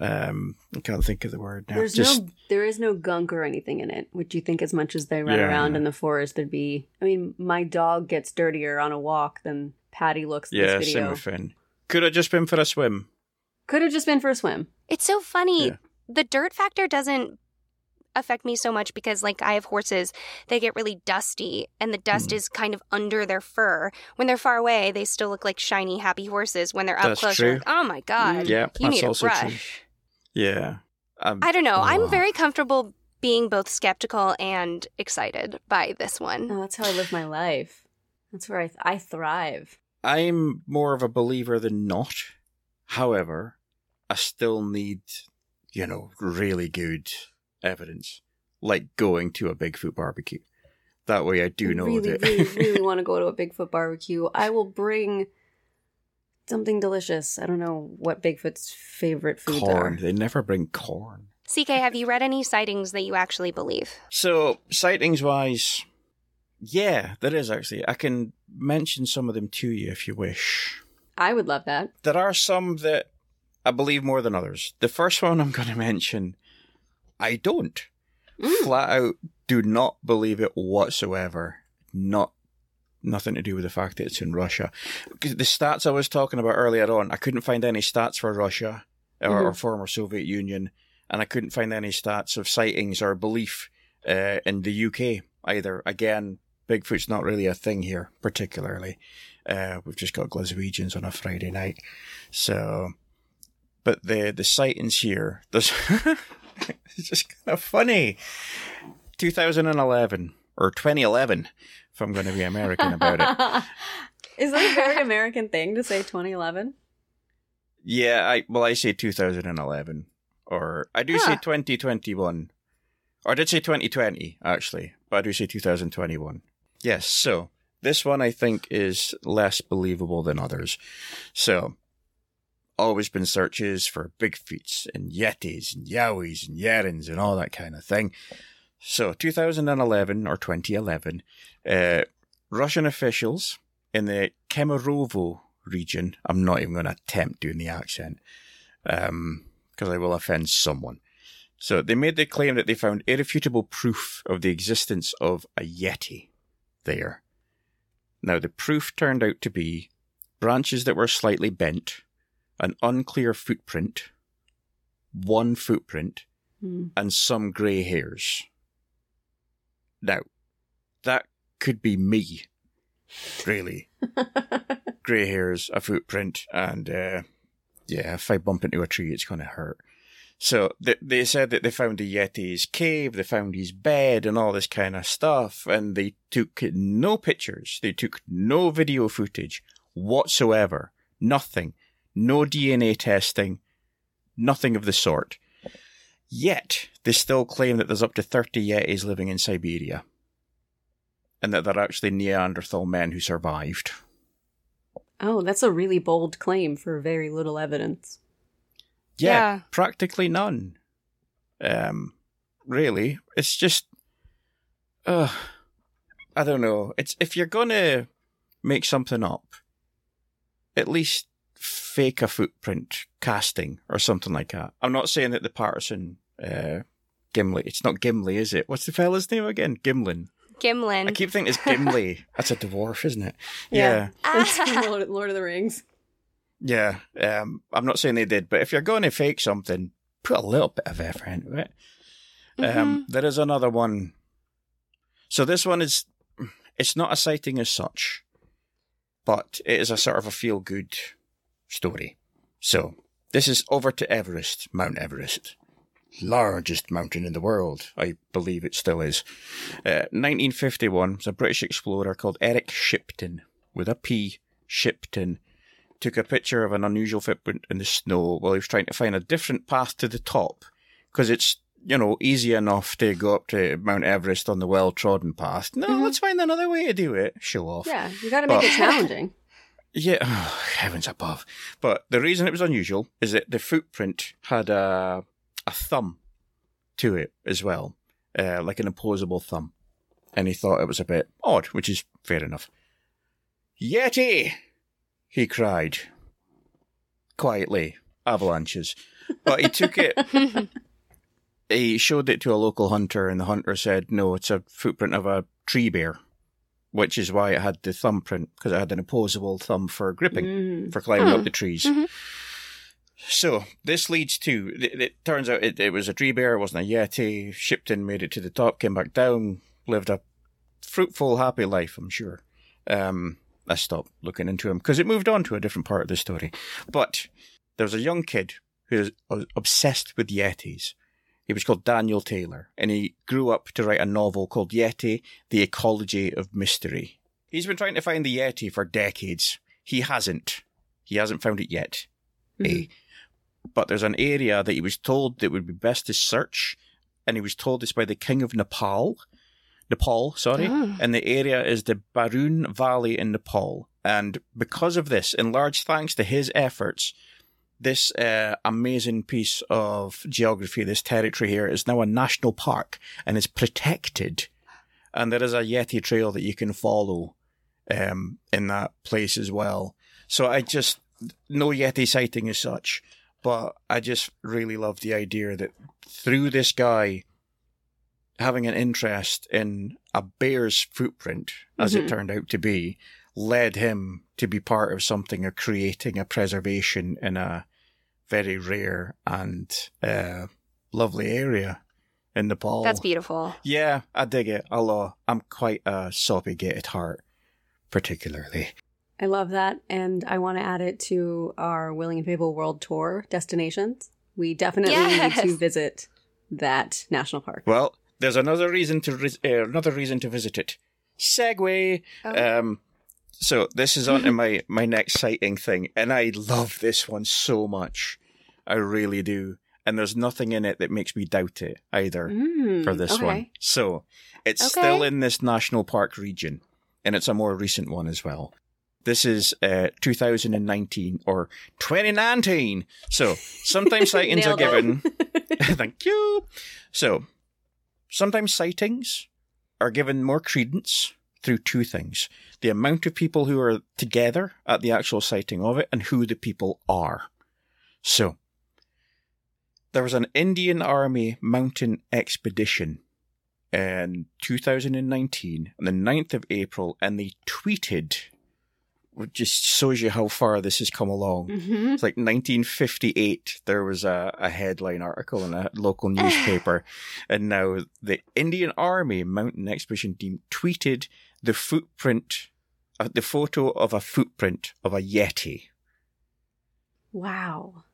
um I can't think of the word now. There's just no, there is no gunk or anything in it. Which you think, as much as they run Yeah. around in the forest, there'd be. I mean, my dog gets dirtier on a walk than Patty looks. In yeah, this same video. with Finn. Could have just been for a swim. Could have just been for a swim. It's so funny. Yeah. The dirt factor doesn't affect me so much because like I have horses, they get really dusty and the dust Hmm. is kind of under their fur. When they're far away, they still look like shiny happy horses. When they're up That's close, true. you're like, oh my god. Yeah, You that's need a also true. brush. Yeah. Um, I don't know. oh. I'm very comfortable being both skeptical and excited by this one. No, that's how I live my life. That's where I I thrive. I'm more of a believer than not. However, I still need, you know, really good evidence, like going to a Bigfoot barbecue. That way, I do know really, that. really, <laughs> really want to go to a Bigfoot barbecue. I will bring something delicious. I don't know what Bigfoot's favorite food corn. are. They never bring corn. CK, have you read any sightings that you actually believe? So, sightings wise, yeah, there is actually. I can mention some of them to you if you wish. I would love that. There are some that I believe more than others. The first one I'm going <laughs> to mention, I don't. Mm. Flat out do not believe it whatsoever. Not nothing to do with the fact that it's in Russia. The stats I was talking about earlier on, I couldn't find any stats for Russia or, or former Soviet Union, and I couldn't find any stats of sightings or belief uh, in the UK either. Again, Bigfoot's not really a thing here, particularly. Uh, we've just got Glaswegians on a Friday night, so. But the the sightings here, there's <laughs> <laughs> it's just kind of funny. 2011 or 2011, if I'm going to be American about it. <laughs> Is that a very American thing to say 2011? Yeah, I well, I say 2011, or I do say 2021, or I did say 2020 actually, but I do say 2021. Yes, so this one I think is less believable than others. So, always been searches for Bigfoots and Yetis and Yowies and Yerens and all that kind of thing. So, 2011 or 2011, uh, Russian officials in the Kemerovo region. I'm not even going to attempt doing the accent because I will offend someone. So they made the claim that they found irrefutable proof of the existence of a Yeti there. Now, the proof turned out to be branches that were slightly bent, an unclear footprint, one footprint, Hmm. and some grey hairs. Now, that could be me, really <laughs> grey hairs, a footprint, and uh, yeah, if I bump into a tree, it's going to hurt. So they, they said that they found the Yeti's cave, they found his bed, and all this kind of stuff, and they took no pictures, they took no video footage whatsoever, nothing, no DNA testing, nothing of the sort. Yet they still claim that there's up to 30 Yetis living in Siberia, and that they're actually Neanderthal men who survived. Oh, that's a really bold claim for very little evidence. Yeah, Yeah. practically none. Um, really, it's just, uh, I don't know. It's if you're gonna make something up, at least fake a footprint casting or something like that. I'm not saying that the Patterson, uh, Gimli. It's not Gimli, is it? What's the fella's name again? Gimlin. Gimlin. I keep thinking it's Gimli. <laughs> That's a dwarf, isn't it? Yeah. yeah. <laughs> It's from Lord, Lord of the Rings. Yeah, um, I'm not saying they did, but if you're going to fake something, put a little bit of effort into it. Um, there is another one. So this one is, it's not a sighting as such, but it is a sort of a feel good story. So this is over to Everest, Mount Everest. Largest mountain in the world. I believe it still is. Uh, 1951, a British explorer called Eric Shipton, with a P, Shipton, took a picture of an unusual footprint in the snow while he was trying to find a different path to the top. Because it's, you know, easy enough to go up to Mount Everest on the well trodden path. No, Mhm. let's find another way to do it. Show off. Yeah, you got to make But- it challenging. Yeah, oh, <sighs> heavens above. But the reason it was unusual is that the footprint had a, a thumb to it as well, uh, like an opposable thumb. And he thought it was a bit odd, which is fair enough. Yeti! He cried. Quietly. Avalanches. But he took it, <laughs> he showed it to a local hunter, and the hunter said, no, it's a footprint of a tree bear, which is why it had the thumbprint, because it had an opposable thumb for gripping, Mm. for climbing up Hmm. the trees. Mhm. So this leads to, it, it turns out it, it was a tree bear, it wasn't a Yeti. Shipton made it to the top, came back down, lived a fruitful, happy life, I'm sure. Um, I stopped looking into him because it moved on to a different part of the story. But there was a young kid who was obsessed with Yetis. He was called Daniel Taylor, and he grew up to write a novel called Yeti, The Ecology of Mystery. He's been trying to find the Yeti for decades. He hasn't. He hasn't found it yet. Mhm. Eh? But there's an area that he was told that would be best to search, and he was told this by the King of Nepal. Nepal, sorry. Oh. And the area is the Barun Valley in Nepal. And because of this, in large thanks to his efforts, this uh, amazing piece of geography, this territory here, is now a national park and is protected. And there is a Yeti trail that you can follow um, in that place as well. So I just, no Yeti sighting as such, but I just really love the idea that through this guy having an interest in a bear's footprint, as it Mhm. turned out to be, led him to be part of something of creating a preservation in a very rare and uh, lovely area in Nepal. That's beautiful. Yeah, I dig it a lot. I'm quite a soppy gate at heart, particularly. I love that. And I want to add it to our Willing and Fable World Tour destinations. We definitely Yes. need to visit that national park. Well, there's another reason to ris- uh, another reason to visit it. Segue. Oh. Um, So this is on <laughs> to my my next sighting thing, and I love this one so much. I really do. And there's nothing in it that makes me doubt it either Mm, for this okay. one. So it's Okay. still in this national park region, and it's a more recent one as well. This is uh, 2019 or 2019. So sometimes <laughs> sightings are given. <laughs> <laughs> Thank you. So sometimes sightings are given more credence through two things the amount of people who are together at the actual sighting of it and who the people are. So, there was an Indian Army mountain expedition in 2019 on the 9th of April, and they tweeted, which just shows you how far this has come along. Mhm. It's like 1958. There was a, a headline article in a local <sighs> newspaper, and now the Indian Army Mountain Expedition Team tweeted the footprint, uh, the photo of a footprint of a yeti. Wow.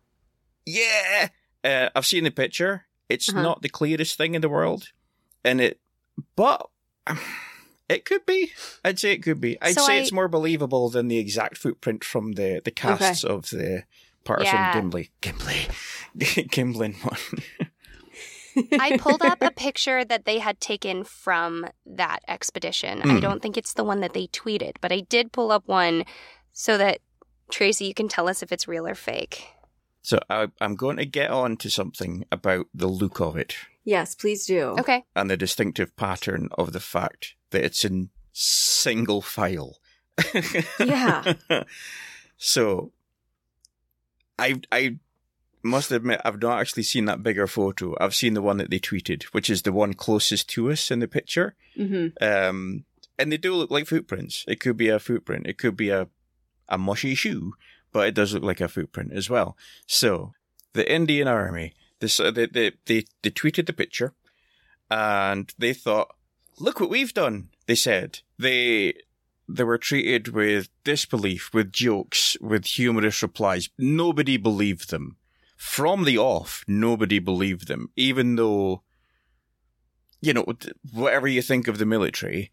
Yeah, uh, I've seen the picture. It's Uh-huh. not the clearest thing in the world, and it, but. <sighs> It could be. I'd say it could be. I'd So say I- it's more believable than the exact footprint from the, the casts of the Patterson Yeah. Gimli. Gimli. <laughs> Gimlin one. <laughs> I pulled up a <laughs> picture that they had taken from that expedition. I Hmm. don't think it's the one that they tweeted, but I did pull up one so that Tracy, you can tell us if it's real or fake. So I, I'm going to get on to something about the look of it Yes, please do. Okay. and the distinctive pattern of the fact that it's in single file. Yeah. <laughs> so I I must admit I've not actually seen that bigger photo. I've seen the one that they tweeted, which is the one closest to us in the picture. hmm Um, and they do look like footprints. It could be a footprint. It could be a a mushy shoe, but it does look like a footprint as well. So the Indian Army, this uh, they, they they they tweeted the picture, and they thought, "Look what we've done." They said they they were treated with disbelief, with jokes, with humorous replies. Nobody believed them. From the off, nobody believed them, even though you know, whatever you think of the military,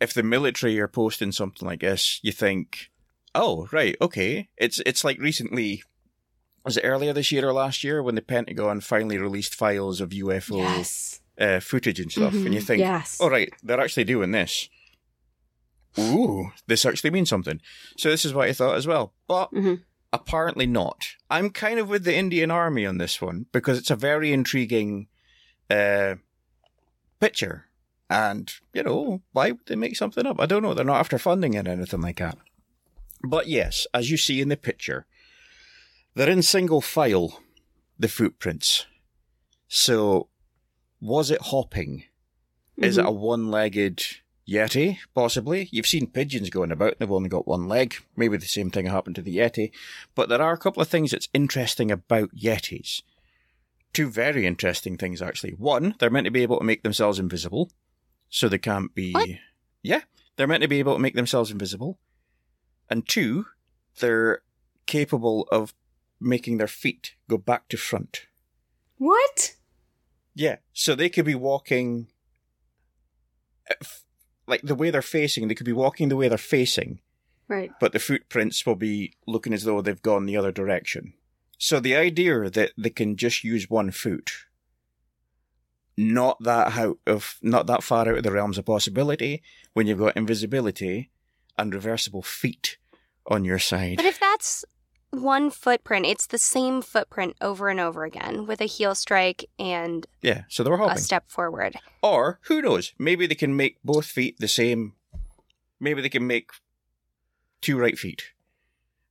if the military are posting something like this, you think, oh, right, okay. It's it's like recently, was it earlier this year or last year when the Pentagon finally released files of UFO Yes. uh, footage and stuff, and you Mhm. think, yes. oh, right, they're actually doing this. Ooh, this actually means something. So this is what I thought as well. But Mhm. apparently not. I'm kind of with the Indian Army on this one because it's a very intriguing uh, picture. And, you know, why would they make something up? I don't know. They're not after funding it or anything like that. But yes, as you see in the picture, they're in single file, the footprints. So, was it hopping? Is it Mhm. a one legged Yeti? Possibly. You've seen pigeons going about and they've only got one leg. Maybe the same thing happened to the Yeti. But there are a couple of things that's interesting about Yetis. Two very interesting things, actually. One, they're meant to be able to make themselves invisible. So they can't be. What? Yeah. They're meant to be able to make themselves invisible. And two, they're capable of making their feet go back to front. What? Yeah, so they could be walking like the way they're facing, they could be walking the way they're facing, Right. but the footprints will be looking as though they've gone the other direction. So the idea that they can just use one foot, not that out of not that far out of the realms of possibility when you've got invisibility and reversible feet on your side. But if that's one footprint, it's the same footprint over and over again with a heel strike and yeah, so they were a step forward. Or who knows? Maybe they can make both feet the same. Maybe they can make two right feet.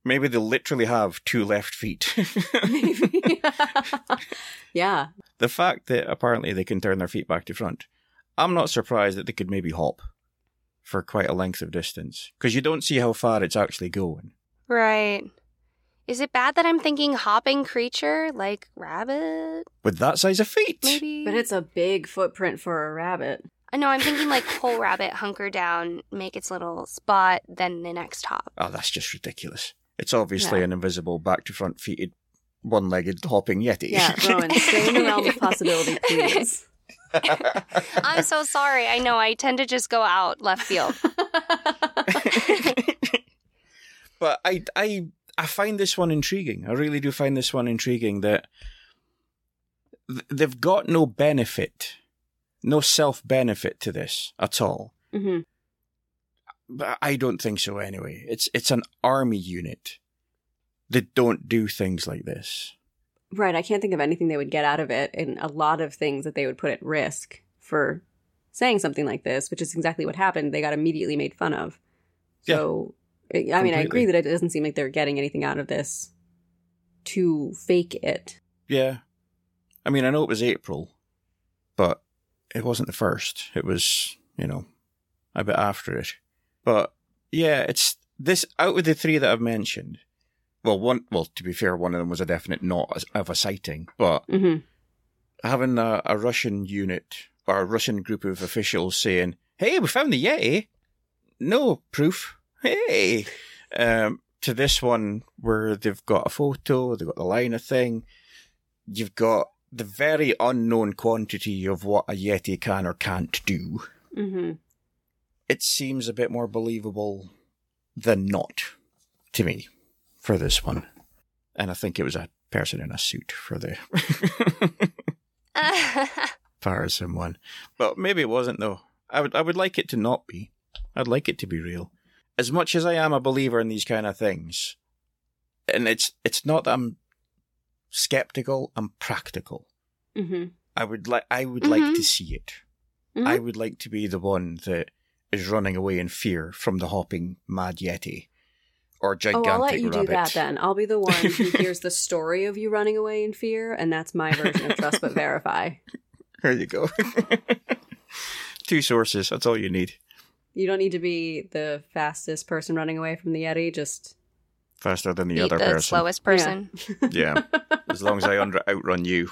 Maybe they literally have two left feet. Maybe. <laughs> yeah. the fact that apparently they can turn their feet back to front, I'm not surprised that they could maybe hop for quite a length of distance because you don't see how far it's actually going. Right. Is it bad that I'm thinking hopping creature like rabbit? With that size of feet, Maybe. But it's a big footprint for a rabbit. Uh, I know I'm thinking like whole rabbit hunker down, make its little spot, then the next hop. oh, that's just ridiculous. It's obviously Yeah. an invisible, back to front feeted, one legged hopping yeti. Yeah, Rowan, stay <laughs> in the realm of <laughs> possibility, please. I'm so sorry. I know I tend to just go out left field. <laughs> but I, I, I find this one intriguing. I really do find this one intriguing that they've got no benefit, no self benefit to this at all. hmm But I don't think so anyway. It's it's an army unit that don't do things like this. Right. I can't think of anything they would get out of it, and a lot of things that they would put at risk for saying something like this, which is exactly what happened. They got immediately made fun of. Yeah. So, I I mean, I agree that it doesn't seem like they're getting anything out of this to fake it. Yeah. I mean, I know it was April, but it wasn't the first. It was, you know, a bit after it. But yeah, it's this out of the three that I've mentioned. Well, one, well, to be fair, one of them was a definite not of a sighting, but hmm having a, a Russian unit or a Russian group of officials saying, "Hey, we found the Yeti," no proof. Hey, um, to this one where they've got a photo, they've got the liner thing. You've got the very unknown quantity of what a Yeti can or can't do. hmm It seems a bit more believable than not to me for this one, and I think it was a person in a suit for the. <laughs> tiresome one. But maybe it wasn't though. I would I would like it to not be. I'd like it to be real. As much as I am a believer in these kind of things, and it's it's not that I'm skeptical, I'm practical. hmm I would like I would like Mhm. to see it. Mhm. I would like to be the one that is running away in fear from the hopping mad yeti or Oh, I'll let you rabbit. do that then. I'll be the one who <laughs> hears the story of you running away in fear, and that's my version of trust but verify. <laughs> There you go. <laughs> Two sources. That's all you need. You don't need to be the fastest person running away from the Yeti, just Faster than the other the person. slowest person. Yeah, as long as I under outrun you.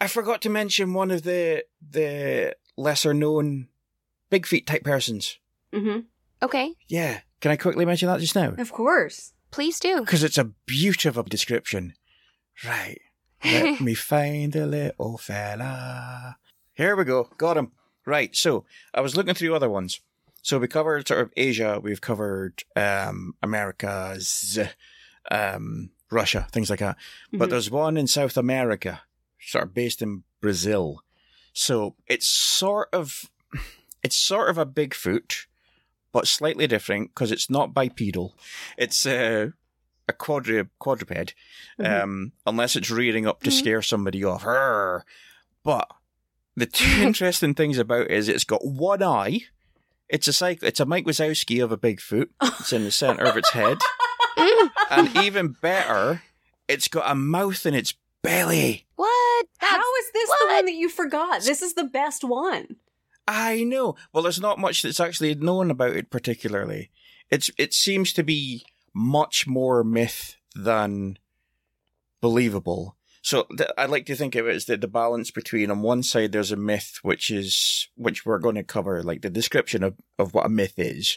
I forgot to mention one of the the lesser known big feet type persons. hmm Okay, Yeah, can I quickly mention that just now? Of course. please do. Because it's a beautiful description. Right. Let <laughs> me find the little fella. Here we go. Got him. Right. So I was looking through other ones. So we covered sort of Asia. We've covered um, Americas, um, Russia, things like that. But Mhm. there's one in South America, sort of based in Brazil. So it's sort of, it's sort of a Bigfoot, but slightly different because it's not bipedal. It's uh, a quadru- quadruped, Mhm. um, unless it's rearing up to Mhm. scare somebody off. Arrgh. But the two <laughs> interesting things about it is it's got one eye. It's a cycle. It's a Mike Wazowski of a Bigfoot. It's in the center of its head, <laughs> and even better, it's got a mouth in its belly. what? How That's- is this the one that you forgot? This is the best one. I know. Well, there's not much that's actually known about it particularly. It's it seems to be much more myth than believable. So th- I like to think of it as the, the balance between on one side there's a myth which is which we're going to cover like the description of, of what a myth is,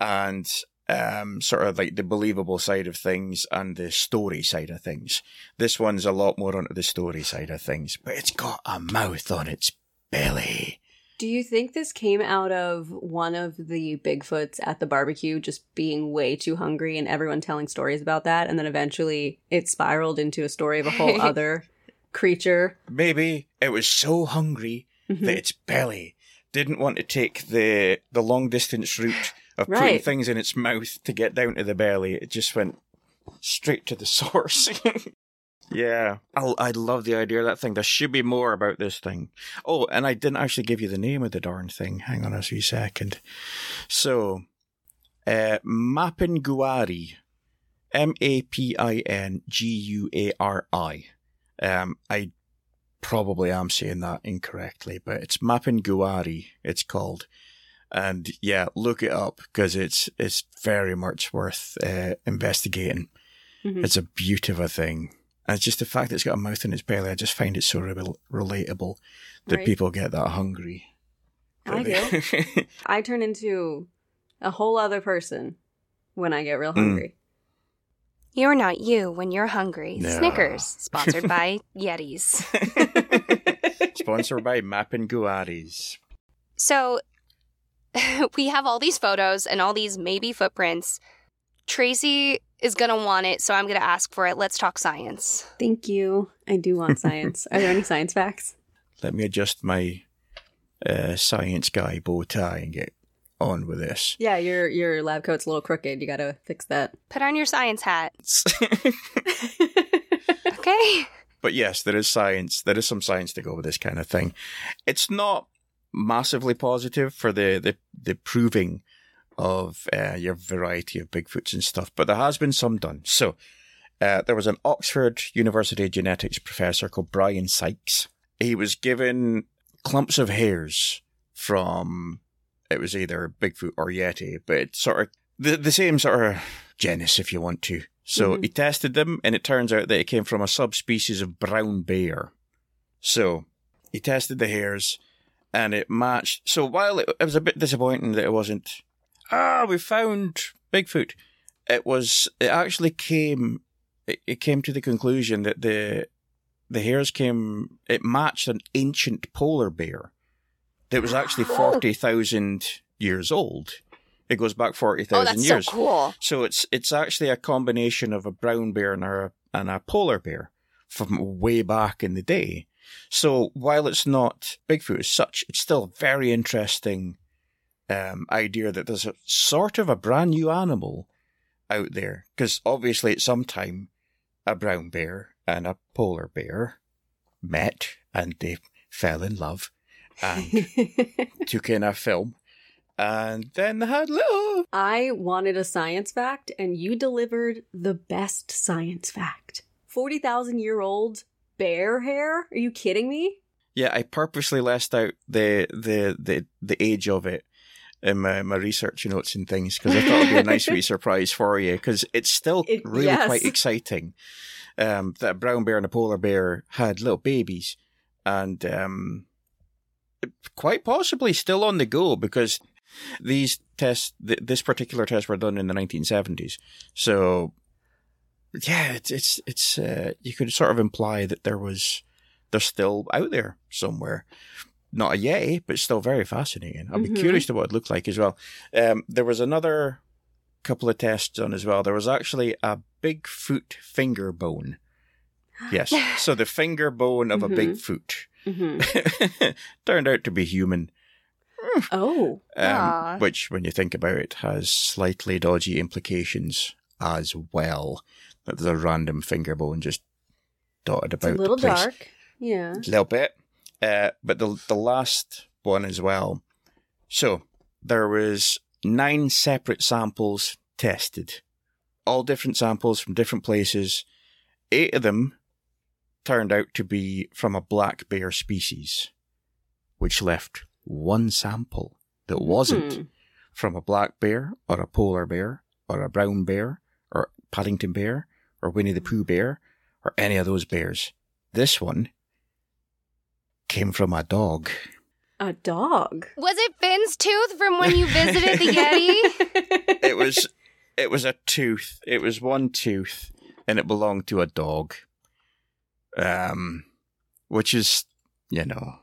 and um sort of like the believable side of things and the story side of things. This one's a lot more onto the story side of things, but it's got a mouth on its belly. Do you think this came out of one of the Bigfoots at the barbecue just being way too hungry and everyone telling stories about that? And then eventually it spiraled into a story of a whole <laughs> other creature? Maybe it was so hungry Mhm. that its belly didn't want to take the the long distance route of putting things in its mouth to get down to the belly. It just went straight to the <laughs> source. Yeah, I I love the idea of that thing. There should be more about this thing. Oh, and I didn't actually give you the name of the darn thing. Hang on a wee second. So, uh, Mapinguari, M A P I N G U A R I. Um, I probably am saying that incorrectly, but it's Mapinguari. It's called, and yeah, look it up because it's it's very much worth uh, investigating. Mhm. It's a beautiful thing. And it's just the fact that it's got a mouth in its belly. I just find it so rel- relatable that Right. people get that hungry. I do. <laughs> I turn into a whole other person when I get real Mm. hungry. You're not you when you're hungry. No. Snickers, sponsored <laughs> by Yetis. <laughs> Sponsored by Mapinguaris. So, we have all these photos and all these maybe footprints. Tracy is going to want it, so I'm going to ask for it. Let's talk science. Thank you. I do want <laughs> science. Are there any science facts? Let me adjust my uh, science guy bow tie and get on with this. Yeah, your your lab coat's a little crooked. You got to fix that. Put on your science hat. <laughs> <laughs> Okay. but yes, there is science. There is some science to go with this kind of thing. It's not massively positive for the the, the proving of uh, your variety of Bigfoots and stuff, but there has been some done. So uh, there was an Oxford University genetics professor called Brian Sykes. He was given clumps of hairs from it was either Bigfoot or Yeti, but it's sort of the the same sort of genus, if you want to. So Mhm. he tested them, and it turns out that it came from a subspecies of brown bear. So he tested the hairs, and it matched. So while it, it was a bit disappointing that it wasn't, ah, we found Bigfoot. It was. It actually came. It, it came to the conclusion that the the hairs came. It matched an ancient polar bear that was actually forty thousand years old. It goes back forty Oh, thousand that's years. so cool. So it's it's actually a combination of a brown bear and a and a polar bear from way back in the day. So while it's not Bigfoot as such, it's still a very interesting um, idea that there's a sort of a brand new animal out there. Because obviously at some time a brown bear and a polar bear met and they fell in love and <laughs> took in a film. And then they had little I wanted a science fact, and you delivered the best science fact. 40,000 year old bear hair? Are you kidding me? Yeah, I purposely left out the the the, the age of it in my, my research notes and things because I thought it'd be a nice wee <laughs> surprise for you because it's still It- really yes. quite exciting. Um, that a brown bear and a polar bear had little babies, and um, quite possibly still on the go because these tests, th- this particular test, were done in the 1970s. So, yeah, it's it's it's uh, you could sort of imply that there was they're still out there somewhere. Not a yay, but still very fascinating. I'd be Mhm. curious to what it looked like as well. Um, there was another couple of tests done as well. There was actually a Bigfoot finger bone. Yes. <gasps> So the finger bone of Mhm. a Bigfoot hmm <laughs> turned out to be human. Oh. Um, which, when you think about it, has slightly dodgy implications as well. That there's a random finger bone just dotted about. It's a little dark. Yeah. A little bit. Uh, but the the last one as well. So there was nine separate samples tested, all different samples from different places. Eight of them turned out to be from a black bear species, which left one sample that wasn't Hmm. from a black bear or a polar bear or a brown bear or Paddington bear or Winnie the Pooh bear or any of those bears. This one came from a dog. A dog. Was it Finn's tooth from when you visited the Yeti? <laughs> It was it was a tooth. It was one tooth and it belonged to a dog. Um which is, you know,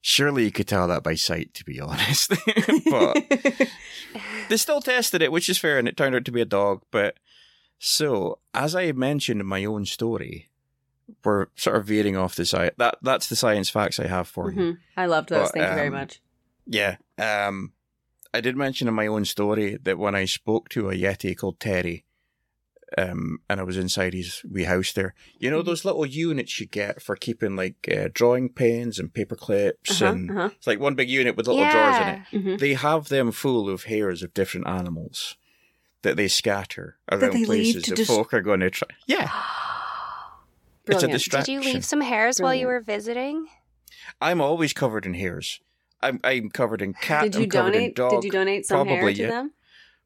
surely you could tell that by sight to be honest. <laughs> but <laughs> they still tested it, which is fair, and it turned out to be a dog. But so, as I mentioned in my own story, we're sort of veering off the side. That that's the science facts I have for you. Mhm. I loved those. But, Thank you very um, much. Yeah. Um, I did mention in my own story that when I spoke to a yeti called Terry, um, and I was inside his wee house there, you know Mhm. those little units you get for keeping like uh, drawing pens and paper clips, Uh-huh, and uh-huh. it's like one big unit with little drawers in it yeah. Mhm. they have them full of hairs of different animals that they scatter around they places that dis- folk are going to try. Yeah, <gasps> <gasps> it's a distraction. Did you leave some hairs while you were visiting? I'm always covered in hairs. I'm I'm covered in cat. Did you I'm covered donate? in dog. Did you donate some hair Probably, to yeah. them?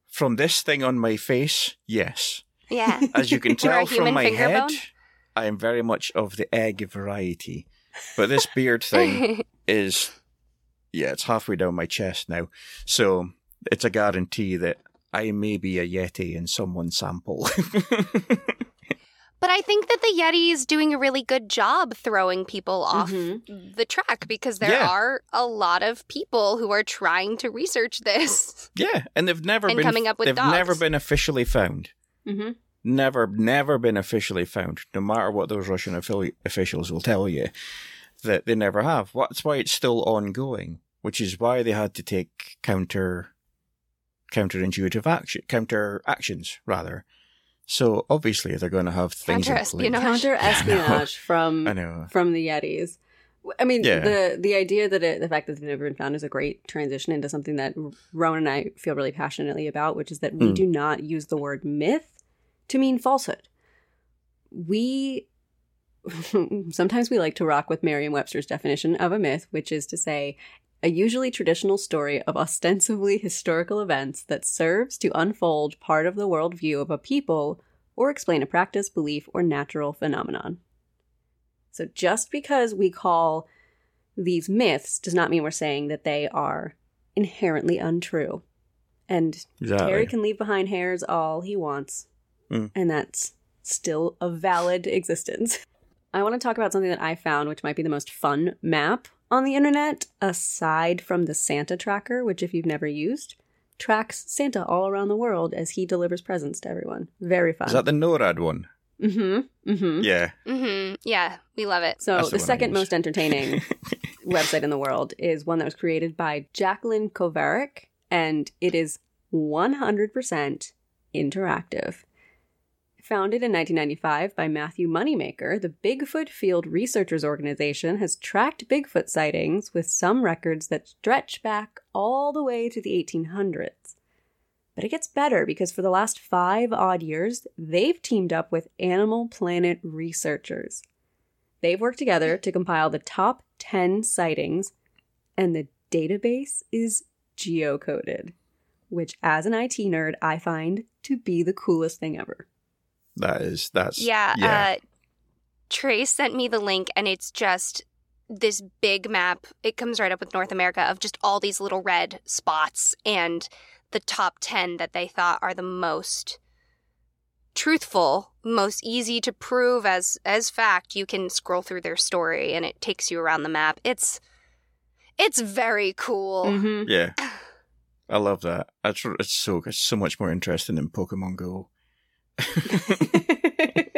From this thing on my face, yes. Yeah. <laughs> As you can <laughs> tell from my head, bone? I am very much of the egg variety. But this beard <laughs> thing is, yeah, it's halfway down my chest now. So it's a guarantee that I may be a Yeti in someone's sample. But I think that the Yeti is doing a really good job throwing people off Mhm. the track because there Yeah. are a lot of people who are trying to research this. <laughs> Yeah, and they've never And been coming up with they've dogs. never been officially found. Mm-hmm. Never, never been officially found. No matter what those Russian affili- officials will tell you, that they never have. That's why it's still ongoing. Which is why they had to take counter counterintuitive action, counter actions rather. So obviously they're going to have things in place. Counter-espionage. Counter <laughs> espionage from I know. from the Yetis. I mean, Yeah. the the idea that it, the fact that they've never been found is a great transition into something that Rowan and I feel really passionately about, which is that we Hmm. do not use the word myth to mean falsehood. We <laughs> sometimes we like to rock with Merriam-Webster's definition of a myth, which is to say a usually traditional story of ostensibly historical events that serves to unfold part of the worldview of a people or explain a practice, belief, or natural phenomenon. So just because we call these myths does not mean we're saying that they are inherently untrue. And Exactly. Terry can leave behind hairs all he wants, Mm. and that's still a valid existence. I want to talk about something that I found, which might be the most fun map on the internet, aside from the Santa tracker, which, if you've never used, tracks Santa all around the world as he delivers presents to everyone. Very fun. Is that the NORAD one? mm-hmm. Mm-hmm. Yeah. hmm Yeah, we love it. So That's the the second most entertaining <laughs> website in the world is one that was created by Jacqueline Kovarik, and it is 100% interactive. Founded in 1995 by Matthew Moneymaker, the Bigfoot Field Researchers Organization has tracked Bigfoot sightings with some records that stretch back all the way to the 1800s. But it gets better because for the last five odd years, they've teamed up with Animal Planet researchers. They've worked together to compile the top 10 sightings, and the database is geocoded, which, as an IT nerd, I find to be the coolest thing ever. That is that's Yeah, yeah. Uh, Trace sent me the link, and it's just this big map. It comes right up with North America of just all these little red spots and the top 10 that they thought are the most truthful, most easy to prove as as fact. You can scroll through their story and it takes you around the map. It's it's very cool. Mm-hmm. yeah. <laughs> I love that. That's it's so it's so much more interesting than Pokemon Go. <laughs>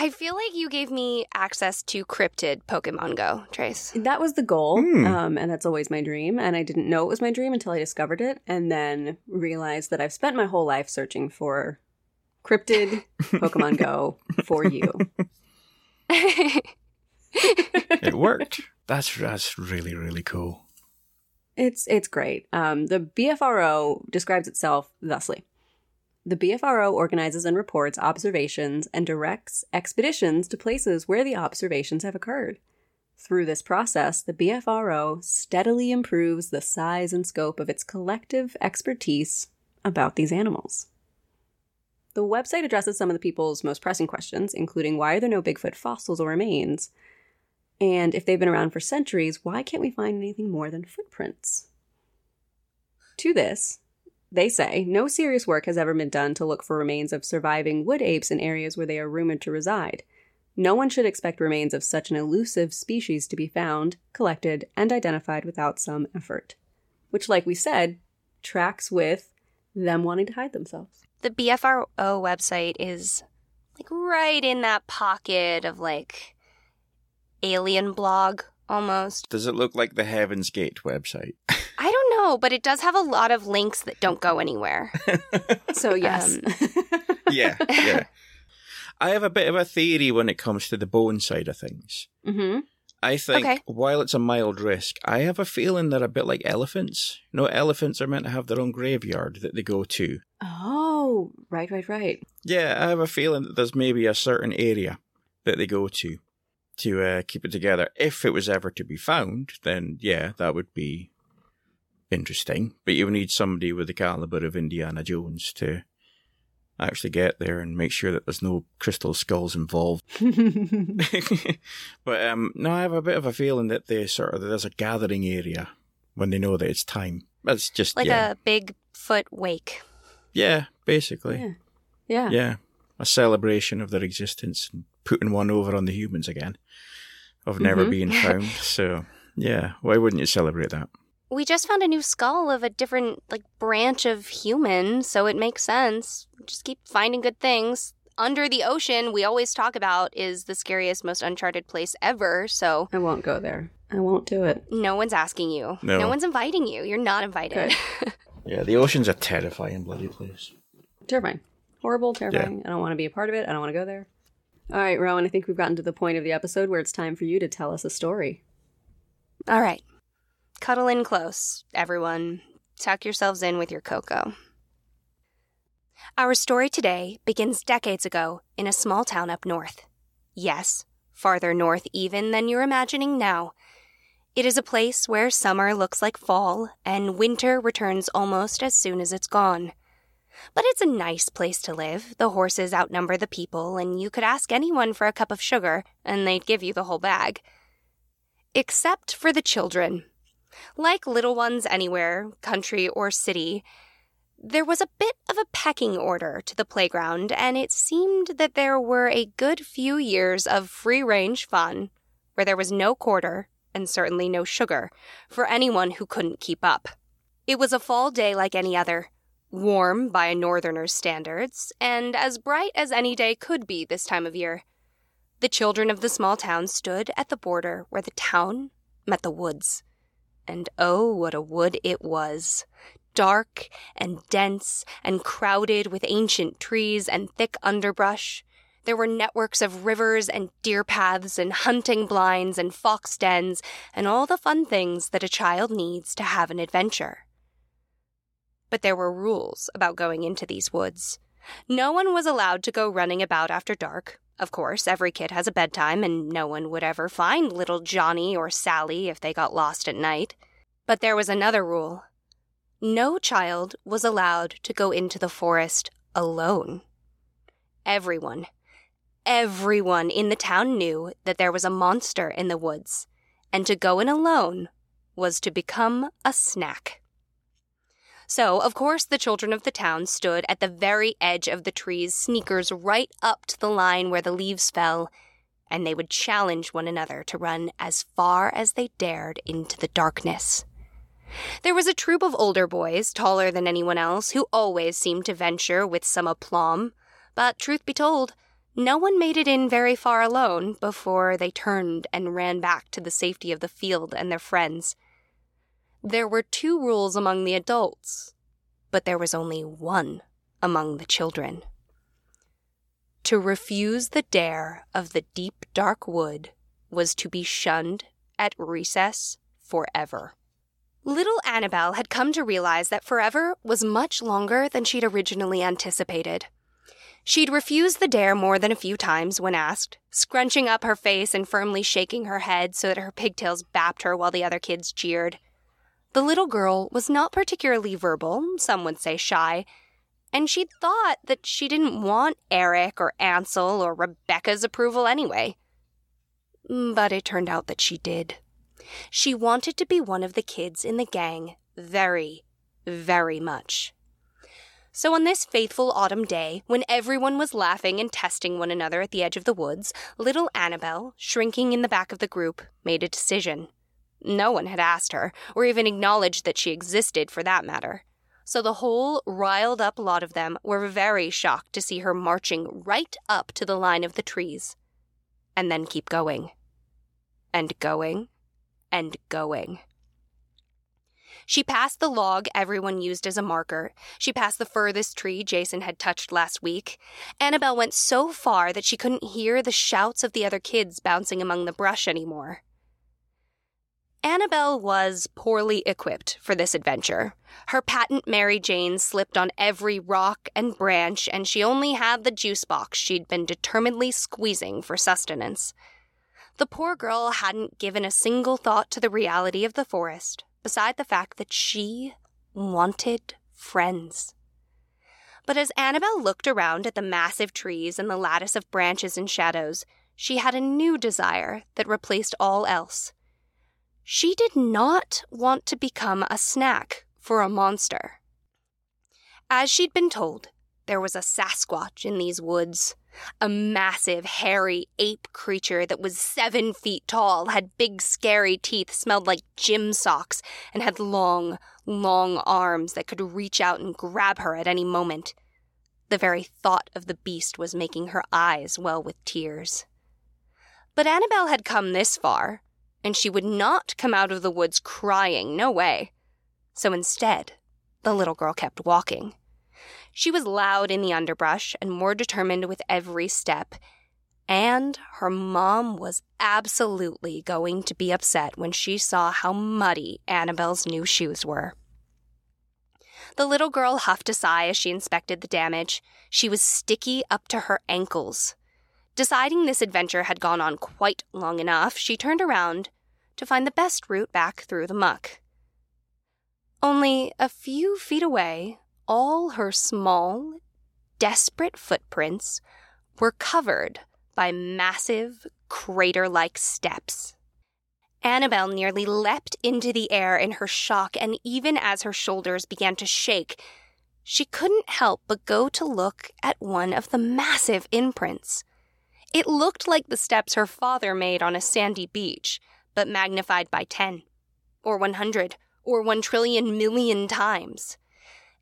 I feel like you gave me access to cryptid Pokemon Go, Trace. that was the goal, Hmm. um, and that's always my dream. And I didn't know it was my dream until I discovered it, and then realized that I've spent my whole life searching for cryptid <laughs> Pokemon Go for you. <laughs> It worked. that's that's really really cool. It's it's great. Um, the BFRO describes itself thusly: the BFRO organizes and reports observations and directs expeditions to places where the observations have occurred. Through this process, the BFRO steadily improves the size and scope of its collective expertise about these animals. The website addresses some of the people's most pressing questions, including why are there no Bigfoot fossils or remains? And if they've been around for centuries, why can't we find anything more than footprints? To this, they say no serious work has ever been done to look for remains of surviving wood apes in areas where they are rumored to reside. No one should expect remains of such an elusive species to be found, collected, and identified without some effort. Which, like we said, tracks with them wanting to hide themselves. the BFRO website is like right in that pocket of like alien blog almost. Does it look like the Heaven's Gate website? <laughs> I don't know, but it does have a lot of links that don't go anywhere. <laughs> So, yes. <laughs> yeah, yeah. I have a bit of a theory when it comes to the bone side of things. hmm I think Okay. while it's a mild risk, I have a feeling they're a bit like elephants. You know, elephants are meant to have their own graveyard that they go to. Oh, right, right, right. Yeah, I have a feeling that there's maybe a certain area that they go to to uh, keep it together. If it was ever to be found, then yeah, that would be interesting. But you would need somebody with the caliber of Indiana Jones to actually get there and make sure that there's no crystal skulls involved. <laughs> <laughs> but um, no, I have a bit of a feeling that they sort of there's a gathering area when they know that it's time. That's just Like yeah, a big foot wake. yeah, basically, yeah. yeah. a celebration of their existence and putting one over on the humans again of never Mhm. being found. <laughs> So, yeah, why wouldn't you celebrate that? We just found a new skull of a different like branch of human, so it makes sense. Just keep finding good things. Under the ocean, we always talk about is the scariest, most uncharted place ever. So I won't go there. I won't do it. no one's asking you. No. one's inviting you. You're not invited. <laughs> Yeah, the ocean's a terrifying bloody place. Terrifying. Horrible, terrifying. I don't want to be a part of it. I don't want to go there. All right, Rowan, I think we've gotten to the point of the episode where it's time for you to tell us a story. All right. Cuddle in close, everyone. Tuck yourselves in with your cocoa. Our story today begins decades ago in a small town up north. Yes, farther north even than you're imagining now. It is a place where summer looks like fall and winter returns almost as soon as it's gone. But it's a nice place to live. The horses outnumber the people, and you could ask anyone for a cup of sugar, and they'd give you the whole bag. Except for the children. Like little ones anywhere, country or city, there was a bit of a pecking order to the playground, and it seemed that there were a good few years of free range fun where there was no quarter and certainly no sugar for anyone who couldn't keep up. It was a fall day like any other, warm by a northerner's standards, and as bright as any day could be this time of year. The children of the small town stood at the border where the town met the woods. And oh, what a wood it was! Dark and dense and crowded with ancient trees and thick underbrush. There were networks of rivers and deer paths and hunting blinds and fox dens and all the fun things that a child needs to have an adventure. But there were rules about going into these woods. No one was allowed to go running about after dark. Of course, every kid has a bedtime, and no one would ever find little Johnny or Sally if they got lost at night. But there was another rule no child was allowed to go into the forest alone. Everyone, everyone in the town knew that there was a monster in the woods, and to go in alone was to become a snack. So, of course, the children of the town stood at the very edge of the trees, sneakers right up to the line where the leaves fell, and they would challenge one another to run as far as they dared into the darkness. There was a troop of older boys, taller than anyone else, who always seemed to venture with some aplomb, but truth be told, no one made it in very far alone before they turned and ran back to the safety of the field and their friends. There were two rules among the adults, but there was only one among the children. To refuse the dare of the deep, dark wood was to be shunned at recess forever. Little Annabel had come to realize that forever was much longer than she'd originally anticipated. She'd refused the dare more than a few times when asked, scrunching up her face and firmly shaking her head so that her pigtails bapped her while the other kids jeered. The little girl was not particularly verbal, some would say shy, and she'd thought that she didn't want Eric or Ansel or Rebecca's approval anyway. But it turned out that she did. She wanted to be one of the kids in the gang very, very much. So on this faithful autumn day, when everyone was laughing and testing one another at the edge of the woods, little Annabel, shrinking in the back of the group, made a decision. No one had asked her, or even acknowledged that she existed for that matter. So the whole riled up lot of them were very shocked to see her marching right up to the line of the trees. And then keep going. And going. And going. She passed the log everyone used as a marker. She passed the furthest tree Jason had touched last week. Annabelle went so far that she couldn't hear the shouts of the other kids bouncing among the brush anymore. Annabelle was poorly equipped for this adventure. Her patent Mary Jane slipped on every rock and branch, and she only had the juice box she'd been determinedly squeezing for sustenance. The poor girl hadn't given a single thought to the reality of the forest, beside the fact that she wanted friends. But as Annabelle looked around at the massive trees and the lattice of branches and shadows, she had a new desire that replaced all else. She did not want to become a snack for a monster. As she'd been told, there was a Sasquatch in these woods. A massive, hairy ape creature that was seven feet tall, had big, scary teeth, smelled like gym socks, and had long, long arms that could reach out and grab her at any moment. The very thought of the beast was making her eyes well with tears. But Annabel had come this far, and she would not come out of the woods crying, no way. So instead, the little girl kept walking. She was loud in the underbrush and more determined with every step. And her mom was absolutely going to be upset when she saw how muddy Annabelle's new shoes were. The little girl huffed a sigh as she inspected the damage. She was sticky up to her ankles. Deciding this adventure had gone on quite long enough, she turned around to find the best route back through the muck. Only a few feet away, all her small, desperate footprints were covered by massive, crater like steps. Annabel nearly leapt into the air in her shock, and even as her shoulders began to shake, she couldn't help but go to look at one of the massive imprints. It looked like the steps her father made on a sandy beach, but magnified by 10, or 100, or 1 trillion million times.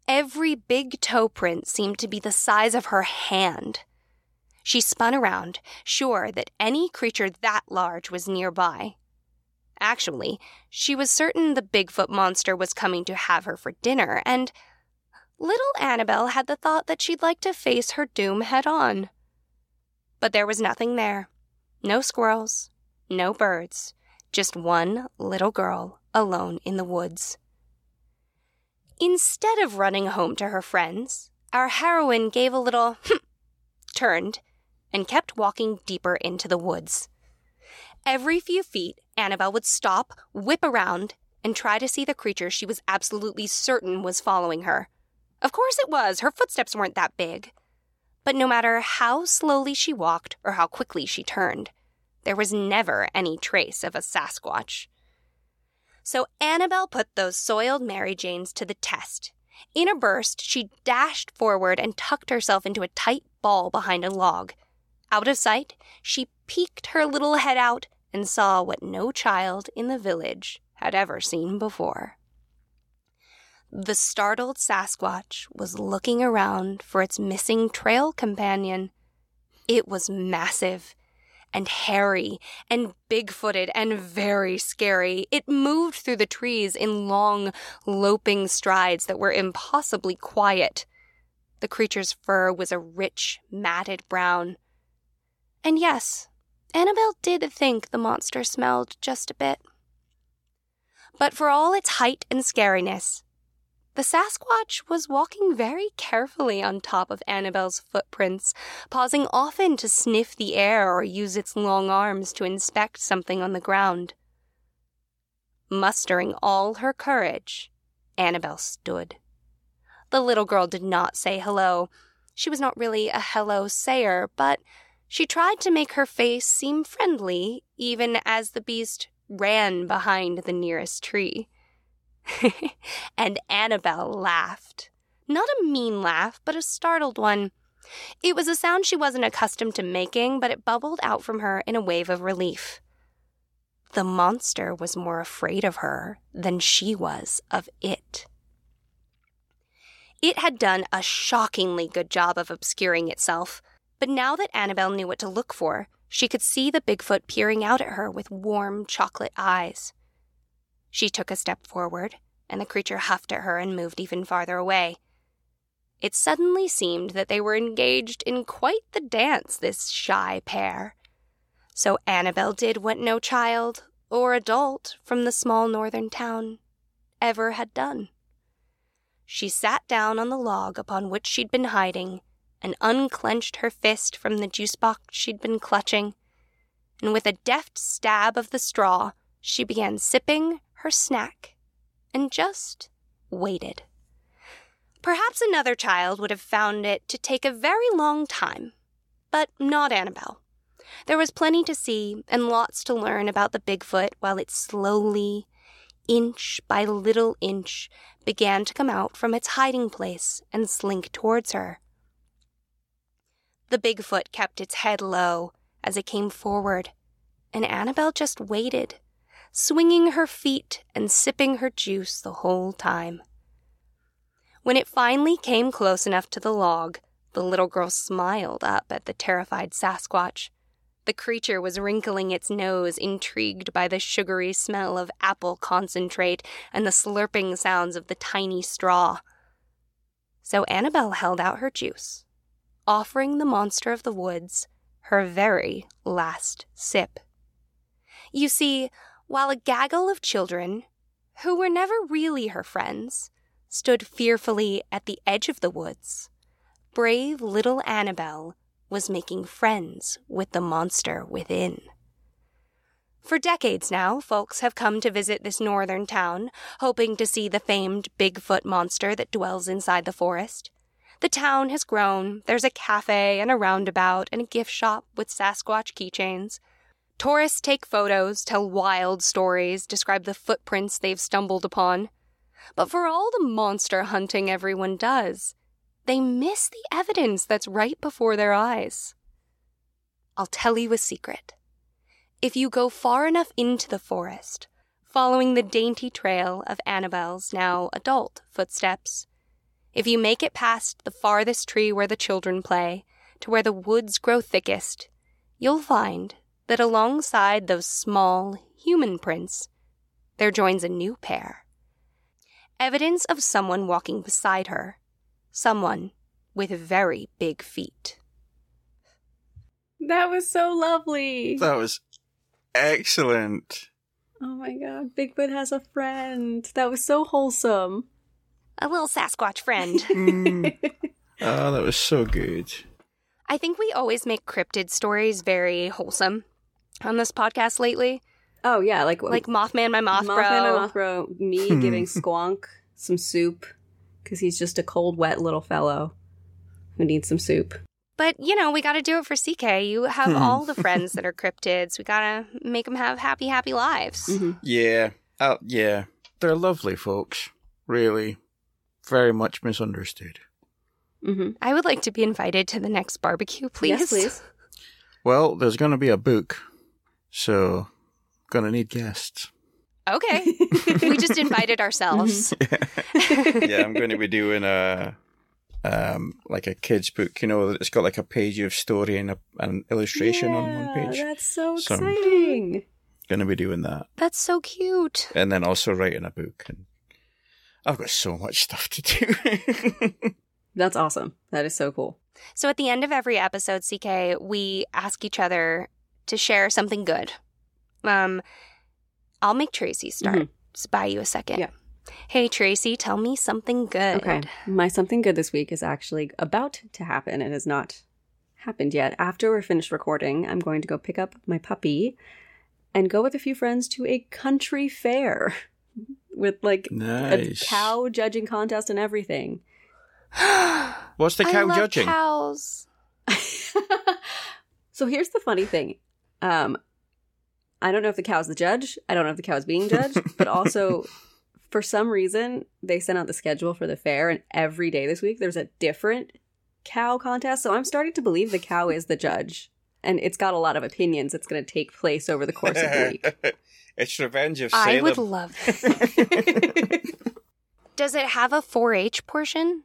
Every big toe print seemed to be the size of her hand. She spun around, sure that any creature that large was nearby. Actually, she was certain the Bigfoot monster was coming to have her for dinner, and little Annabel had the thought that she'd like to face her doom head on. But there was nothing there no squirrels, no birds, just one little girl alone in the woods. Instead of running home to her friends, our heroine gave a little hmm, turned, and kept walking deeper into the woods. Every few feet, Annabel would stop, whip around, and try to see the creature she was absolutely certain was following her. Of course it was, her footsteps weren't that big. But no matter how slowly she walked or how quickly she turned, there was never any trace of a Sasquatch. So Annabel put those soiled Mary Janes to the test. In a burst, she dashed forward and tucked herself into a tight ball behind a log. Out of sight, she peeked her little head out and saw what no child in the village had ever seen before. The startled Sasquatch was looking around for its missing trail companion. It was massive and hairy and big footed and very scary. It moved through the trees in long, loping strides that were impossibly quiet. The creature's fur was a rich, matted brown. And yes, Annabel did think the monster smelled just a bit. But for all its height and scariness, the Sasquatch was walking very carefully on top of Annabel's footprints, pausing often to sniff the air or use its long arms to inspect something on the ground. Mustering all her courage, Annabel stood. The little girl did not say hello. She was not really a hello sayer, but she tried to make her face seem friendly, even as the beast ran behind the nearest tree. <laughs> and Annabel laughed. Not a mean laugh, but a startled one. It was a sound she wasn't accustomed to making, but it bubbled out from her in a wave of relief. The monster was more afraid of her than she was of it. It had done a shockingly good job of obscuring itself. But now that Annabel knew what to look for, she could see the Bigfoot peering out at her with warm chocolate eyes. She took a step forward, and the creature huffed at her and moved even farther away. It suddenly seemed that they were engaged in quite the dance, this shy pair. So Annabel did what no child or adult from the small northern town ever had done. She sat down on the log upon which she'd been hiding and unclenched her fist from the juice box she'd been clutching, and with a deft stab of the straw, she began sipping her snack and just waited. Perhaps another child would have found it to take a very long time, but not Annabel. There was plenty to see and lots to learn about the Bigfoot while it slowly, inch by little inch, began to come out from its hiding place and slink towards her. The Bigfoot kept its head low as it came forward, and Annabelle just waited, swinging her feet and sipping her juice the whole time. When it finally came close enough to the log, the little girl smiled up at the terrified Sasquatch. The creature was wrinkling its nose, intrigued by the sugary smell of apple concentrate and the slurping sounds of the tiny straw. So Annabelle held out her juice, offering the monster of the woods her very last sip. You see, while a gaggle of children, who were never really her friends, stood fearfully at the edge of the woods, brave little Annabelle was making friends with the monster within. For decades now, folks have come to visit this northern town, hoping to see the famed Bigfoot monster that dwells inside the forest. The town has grown. There's a cafe and a roundabout and a gift shop with Sasquatch keychains. Tourists take photos, tell wild stories, describe the footprints they've stumbled upon. But for all the monster hunting everyone does, they miss the evidence that's right before their eyes. I'll tell you a secret. If you go far enough into the forest, following the dainty trail of Annabelle's now adult footsteps, if you make it past the farthest tree where the children play, to where the woods grow thickest, you'll find that alongside those small human prints, there joins a new pair. Evidence of someone walking beside her someone with very big feet. That was so lovely. That was excellent. Oh my god, Bigfoot has a friend. That was so wholesome. A little Sasquatch friend. <laughs> Mm. oh, that was so good. I think we always make cryptid stories very wholesome on this podcast lately. Oh yeah, like Like Mothman, my moth bro. Mothman, my moth bro. Me giving Squonk some soup because he's just a cold, wet little fellow who needs some soup. But, you know, we got to do it for CK. You have Hmm. all the <laughs> friends that are cryptids. We got to make them have happy, happy lives. Mm-hmm. Yeah. Uh, yeah. They're lovely folks. Really. Very much misunderstood. Mm-hmm. I would like to be invited to the next barbecue, please. Yes, please. Well, there's going to be a book, so gonna need guests. Okay. <laughs> we just invited ourselves. <laughs> yeah, I'm going to be doing a um like a kids book. You know, it's got like a page of story and a, an illustration on one Yeah, page. That's so Some- exciting. Going to be doing that, That's so cute. and then also writing a book. And I've got so much stuff to do. <laughs> That's awesome. That is so cool. So at the end of every episode, CK, we ask each other to share something good. Um, I'll make Tracy start. Mhm. Just buy you a second. Yeah. Hey, Tracy, tell me something good. Okay. My something good this week is actually about to happen. It has not happened yet. After we're finished recording, I'm going to go pick up my puppy and go with a few friends to a country fair <laughs> with like nice. a cow judging contest and everything. <gasps> What's the I cow love judging? cows. <laughs> so here's the funny thing. Um, I don't know if the cow's the judge. I don't know if the cow's being judged, <laughs> but also for some reason they sent out the schedule for the fair, and every day this week there's a different cow contest. So I'm starting to believe the cow is the judge, and it's got a lot of opinions. It's going to take place over the course of the week. <laughs> it's Revenge of Salem. I would love <laughs> this. Does it have a 4-H portion?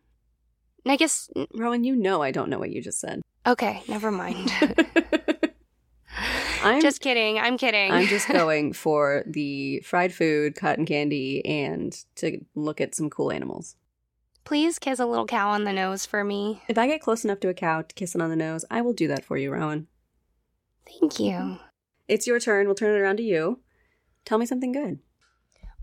I guess. Rowan, you know I don't know what you just said. Okay, never mind. <laughs> I'm just kidding. I'm kidding. I'm just <laughs> going for the fried food, cotton candy, and to look at some cool animals. Please kiss a little cow on the nose for me. If I get close enough to a cow to kiss it on the nose, I will do that for you, Rowan. Thank you. It's your turn. We'll turn it around to you. Tell me something good.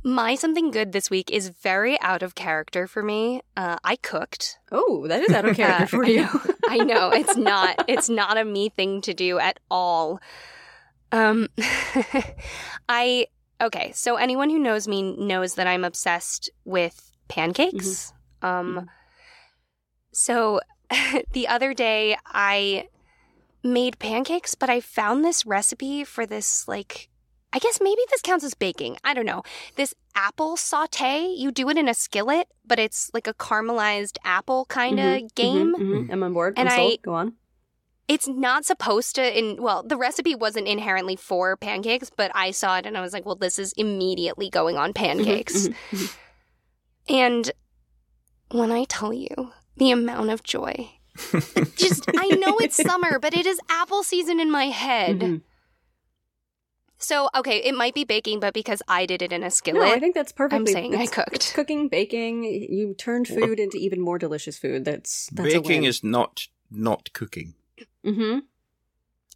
My something good this week is very out of character for me. Uh, I cooked. Oh, that is out of character <laughs> Uh, for I you. know. I know it's not. It's not a me thing to do at all. Um, <laughs> I okay. So anyone who knows me knows that I'm obsessed with pancakes. Um, so <laughs> the other day I made pancakes, but I found this recipe for this like. I guess maybe this counts as baking. I don't know. This apple saute, you do it in a skillet, but it's like a caramelized apple kind of Mhm, game. mhm, mhm. I'm on board. And I'm sold. I- Go on. it's not supposed to in well the recipe wasn't inherently for pancakes but i saw it and i was like well this is immediately going on pancakes mhm, and when i tell you the amount of joy <laughs> just i know it's summer but it is apple season in my head. So okay it might be baking but because i did it in a No, skillet I think that's perfectly. I'm saying I cooked. it's <laughs> cooking, baking. You turned food into even more delicious food. That's that's Baking is not not cooking. Mm-hmm.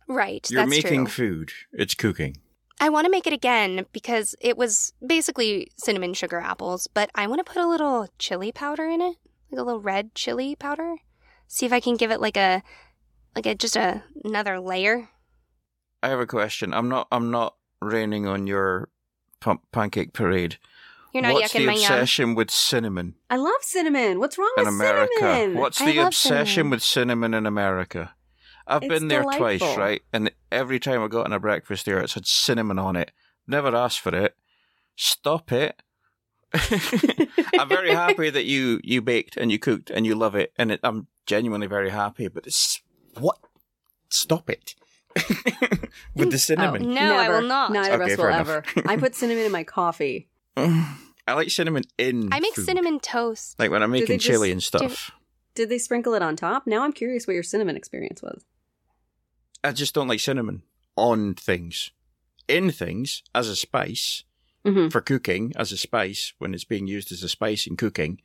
right You're that's making true food. It's cooking. I want to make it again because it was basically cinnamon sugar apples, but I want to put a little chili powder in it, like a little red chili powder. See if I can give it like a, like a just a, another layer. I have a question. I'm not. I'm not raining on your pump pancake parade. You're not What's yucking the my yum. obsession with cinnamon I love cinnamon. What's wrong in with America? cinnamon? What's I the love obsession cinnamon. with cinnamon in America? I've It's been there twice, delightful. right? And every time I got in a breakfast there, it's had cinnamon on it. Never asked for it. Stop it. <laughs> I'm very happy that you you baked and you cooked and you love it, and it, I'm genuinely very happy. But it's what? Stop it with the cinnamon. No, I will not. Neither of us will enough. ever. I put cinnamon in my coffee. <sighs> I like cinnamon in. I make food. cinnamon toast. like when I'm they making just chili and do- stuff. Did they sprinkle it on top? Now I'm curious what your cinnamon experience was. I just don't like cinnamon on things. In things as a spice Mm-hmm. for cooking, as a spice when it's being used as a spice in cooking,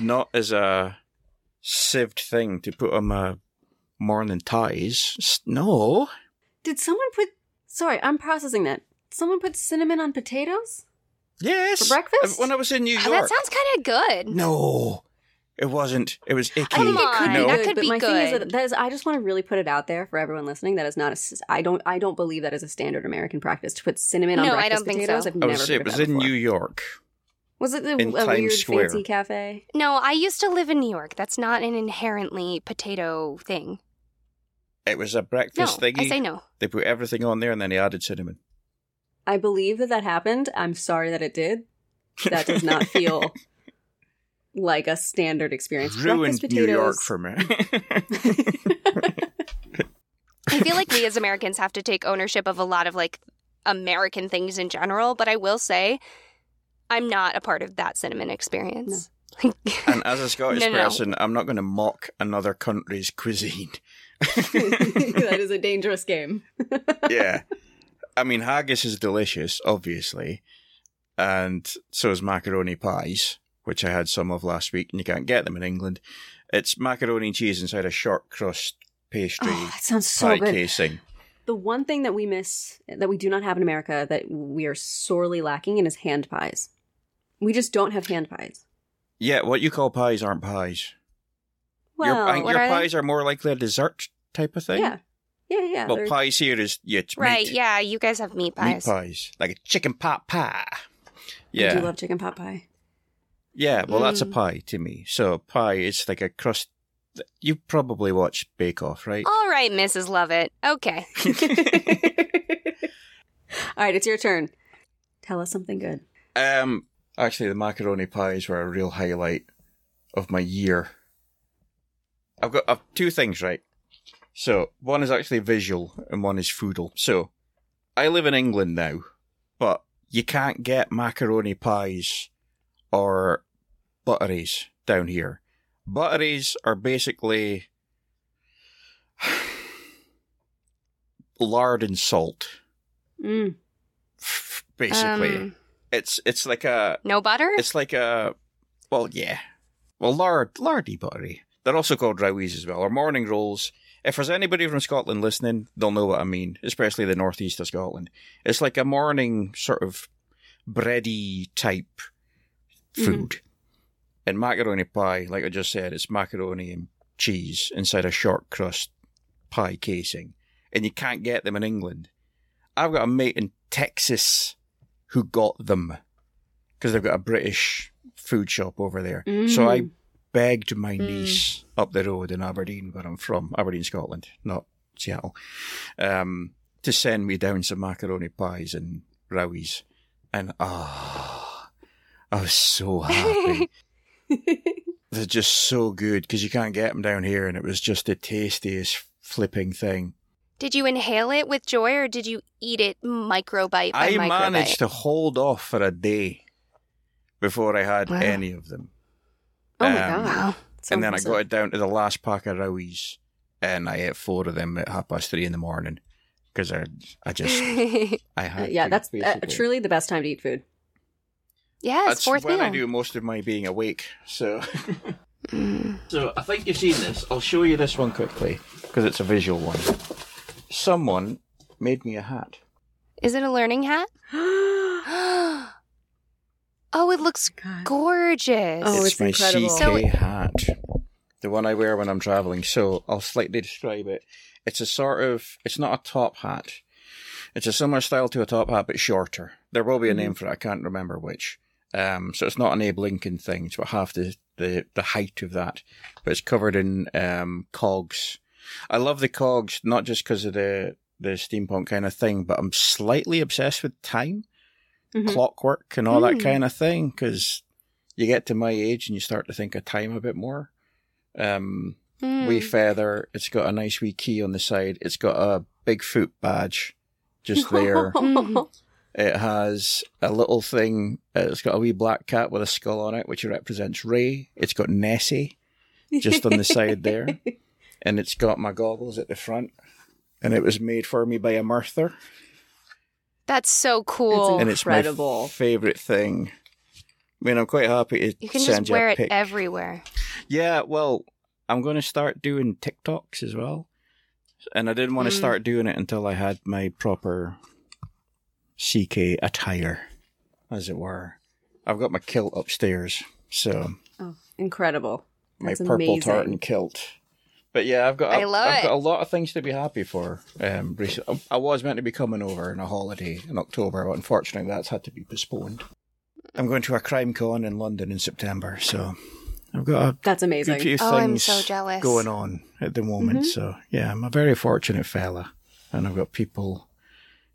not as a sieved thing to put on my morning ties. S- No, Did someone put? Sorry, I'm processing that. Someone put cinnamon on potatoes? yes, For breakfast? When I was in New Oh, York, that sounds kind of good. no, it wasn't. It was icky. I think it could on, be no, that good, could but be my thing is that, that is, I just want to really put it out there for everyone listening. That is not a. I don't. I don't believe that is a standard American practice to put cinnamon on No, I don't think potatoes. so. I've I never. Oh, was say it was that in before. New York. Was it the, in a Times weird Square. fancy cafe? No, I used to live in New York. That's not an inherently potato thing. It was a No, breakfast thingy. I say no. They put everything on there and then they added cinnamon. I believe that that happened. I'm sorry that it did. That does not feel <laughs> like a standard experience. Ruined Breakfast New York potatoes- for me. <laughs> I feel like we as Americans have to take ownership of a lot of like American things in general, but I will say I'm not a part of that cinnamon experience. <laughs> and as a Scottish No, no. person, I'm not going to mock another country's cuisine. <laughs> that is a dangerous game. <laughs> yeah. I mean, haggis is delicious, obviously. And so is macaroni pies, which I had some of last week, and you can't get them in England. It's macaroni and cheese inside a short crust pastry Oh, that sounds so pie good. casing. The one thing that we miss, that we do not have in America, that we are sorely lacking in is hand pies. We just don't have hand pies. Yeah, what you call pies aren't pies. Well, your I your are they? pies are more likely a dessert type of thing. yeah, yeah, yeah. Well, they're- pies here is yeah, it's right, meat. yeah, you guys have meat pies. Meat pies, like a chicken pot pie. I Yeah, do love chicken pot pie. yeah. Well, that's a Mm. pie to me. So pie is like a crust. You probably watched Bake Off, right? All right, Mrs. Lovett. Okay. <laughs> All right, it's your turn. Tell us something good. Um, actually, the macaroni pies were a real highlight of my year. I've got I've two things right. So one is actually visual and one is foodal. So I live in England now, but you can't get macaroni pies or butteries down here. Butteries are basically <sighs> lard and salt. Mm. Basically, Um, it's it's like a no butter? it's like a, well, yeah. Well, lard, lardy buttery. They're also called rowies as well, or morning rolls. If there's anybody from Scotland listening, they'll know what I mean, especially the northeast of Scotland. It's like a morning sort of bready type food. And macaroni pie, like I just said, it's macaroni and cheese inside a short crust pie casing. And you can't get them in England. I've got a mate in Texas who got them because they've got a British food shop over there. So I Mm. Begged my Mm. niece up the road in Aberdeen, where I'm from, Aberdeen, Scotland, not Seattle, um, to send me down some macaroni pies and rowies. And ah, I was so happy. <laughs> They're just so good because you can't get them down here, and it was just the tastiest flipping thing. Did you inhale it with joy or did you eat it microbite by I microbite? managed to hold off for a day before I had Wow. any of them. Oh my Um, god. Wow. So and then I got it down to the last pack of Rowies, and I ate four of them at half past three in the morning because I, I <laughs> just, I Uh, had. yeah, to, that's uh, truly the best time to eat food. yes, That's fourth when meal. I do most of my being awake. So, Mm. <laughs> so I think you've seen this. I'll show you this one quickly because it's a visual one. Someone made me a hat. Is it a learning hat? <gasps> <gasps> <gasps> oh, it looks God. gorgeous. Oh, it's, it's my incredible. CK So- hat, the one I wear when I'm traveling. So I'll slightly describe it. It's a sort of. It's not a top hat. It's a similar style to a top hat, but shorter. There will be a name for it. I can't remember which. Um, so it's not an Abe Lincoln thing. It's about half the, the, the height of that, but it's covered in um, cogs. I love the cogs not just because of the the steampunk kind of thing, but I'm slightly obsessed with time, Mhm. clockwork, and all that Mm. kind of thing. Because you get to my age and you start to think of time a bit more. Um, Mm. wee feather. It's got a nice wee key on the side. It's got a Bigfoot badge just there. Mhm. <laughs> it has a little thing. uh, It's got a wee black cat with a skull on it, which represents Ray. It's got Nessie just on the side there, <laughs> and it's got my goggles at the front. And it was made for me by a Merthyr, That's so cool. and it's my Incredible. favorite thing. I mean, I'm quite happy to you can send just wear a it pic. everywhere. Yeah, well, I'm going to start doing TikToks as well. And I didn't want to Mm. start doing it until I had my proper CK attire, as it were. I've got my kilt upstairs, so oh, incredible. my That's purple amazing. tartan kilt. But yeah, I've got I love I've it. got a lot of things to be happy for. Um, recently. I was meant to be coming over on a holiday in October, but unfortunately that's had to be postponed. I'm going to a crime con in London in September, so I've got a That's amazing. few Oh, I'm things so jealous. going on at the moment. Mhm. So yeah, I'm a very fortunate fella, and I've got people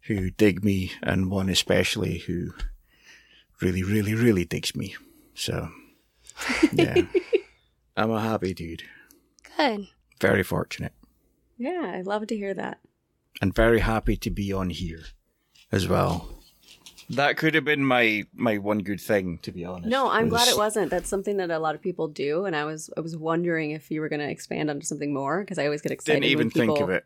who dig me, and one especially who really, really, really digs me. So <laughs> yeah, <laughs> I'm a happy dude. Good. Very fortunate, Yeah, I love to hear that. and very happy to be on here as well. That could have been my my one good thing, to be honest. No, I'm glad it wasn't. That's something that a lot of people do, and I was I was wondering if you were going to expand onto something more because I always get excited. Didn't even when people... think of it.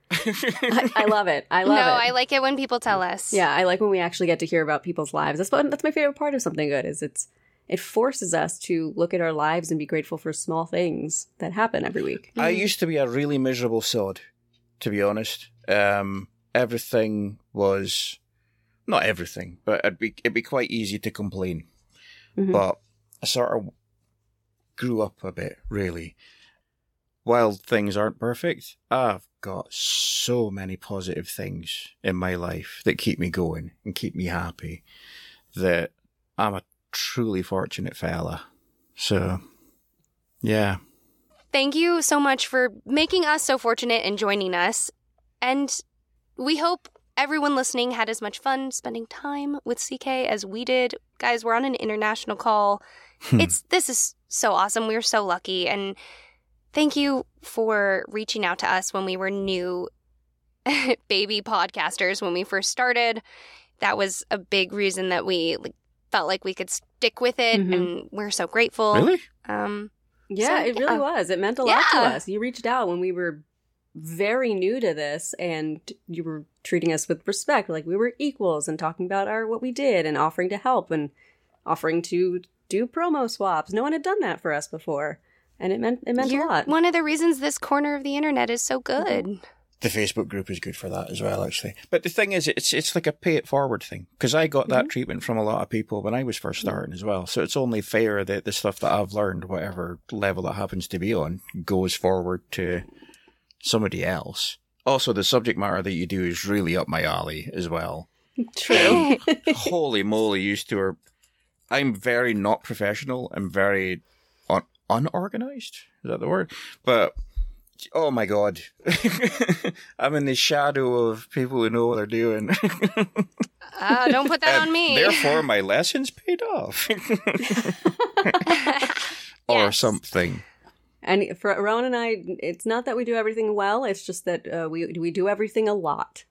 <laughs> I, I love it. I love no, it. No, I like it when people tell us. Yeah, I like when we actually get to hear about people's lives. That's what, that's my favorite part of something good is it's it forces us to look at our lives and be grateful for small things that happen every week. I Mhm. used to be a really miserable sod, to be honest. Um, everything was not everything, but it'd be it'd be quite easy to complain. Mhm. But I sort of grew up a bit, really. While things aren't perfect, I've got so many positive things in my life that keep me going and keep me happy. That I'm a truly fortunate fella. So, yeah. Thank you so much for making us so fortunate and joining us. And we hope everyone listening had as much fun spending time with CK as we did. Guys, we're on an international call. Hmm. It's this is so awesome. We're so lucky and thank you for reaching out to us when we were new <laughs> baby podcasters when we first started. That was a big reason that we like, felt like we could stick with it Mhm. and we're so grateful. Really? Um Yeah, So, it really yeah. was. It meant a lot to us. You reached out when we were very new to this and you were treating us with respect like we were equals and talking about our what we did and offering to help and offering to do promo swaps. No one had done that for us before. And it meant it meant You're a lot. One of the reasons this corner of the internet is so good. The Facebook group is good for that as well, actually. But the thing is, it's it's like a pay it forward thing because I got that mm-hmm. treatment from a lot of people when I was first mm-hmm. starting as well. So it's only fair that the stuff that I've learned, whatever level it happens to be on, goes forward to somebody else. Also, the subject matter that you do is really up my alley as well. True. Um, <laughs> holy moly, used to her. I'm very not professional. I'm very un- unorganized. Is that the word? But oh my god, <laughs> I'm in the shadow of people who know what they're doing. Ah, don't put that And on me. Therefore, my lessons paid off, <laughs> or Yes. something. And for Rowan and I, it's not that we do everything well. It's just that uh, we we do everything a lot.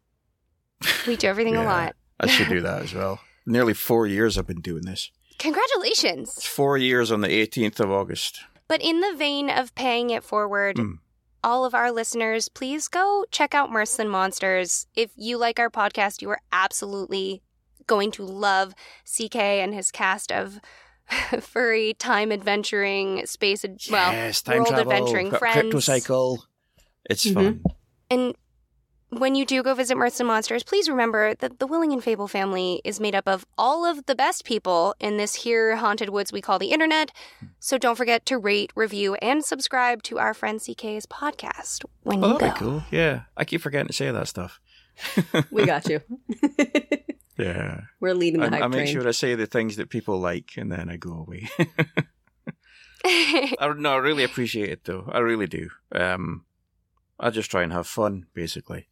We do everything a lot. I should do <laughs> that as well. Nearly four years I've been doing this. It's Congratulations. four years on the 18th of August. But in the vein of paying it forward, Mm. All of our listeners, please go check out Mirths and Monsters. If you like our podcast, you are absolutely going to love CK and his cast of <laughs> furry, time adventuring, space, ad- well, yes, time world travel, adventuring got friends. Crypto cycle. It's Mhm. fun. And when you do go visit Mirths and Monsters, please remember that the Willing and Fable family is made up of all of the best people in this here haunted woods we call the internet. So don't forget to rate, review, and subscribe to our friend CK's podcast when Oh, you that'd go. be cool. Yeah, I keep forgetting to say that stuff. We got you. <laughs> Yeah, We're leading the I, hype I make train. sure I say the things that people like, and then I go away. <laughs> I no, I really appreciate it though. I really do. Um, I just try and have fun, basically,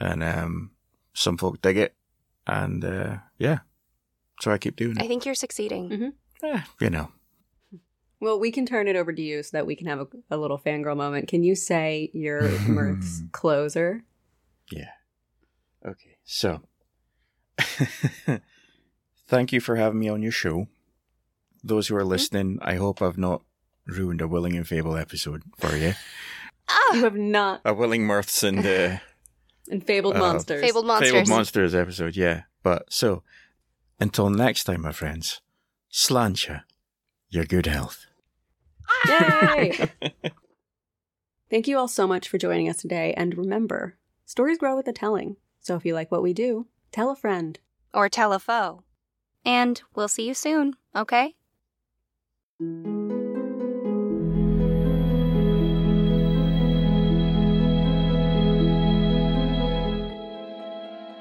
and um, some folk dig it, and uh, yeah, so I keep doing it. I think you're succeeding. Eh, you know, Well, we can turn it over to you so that we can have a, a little fangirl moment. Can you say your <laughs> Mirth's closer? yeah. Okay, so <laughs> thank you for having me on your show. Those who are listening, I hope I've not ruined a Willing and Fable episode for you. <laughs> You have not. A Willing Mirths and uh, And Fabled Uh, Monsters. fabled monsters. Fabled Monsters episode, yeah. But so, until next time, my friends, sláinte your good health. Yay! <laughs> Thank you all so much for joining us today. And remember, stories grow with the telling. So if you like what we do, tell a friend. or tell a foe. And we'll see you soon, okay?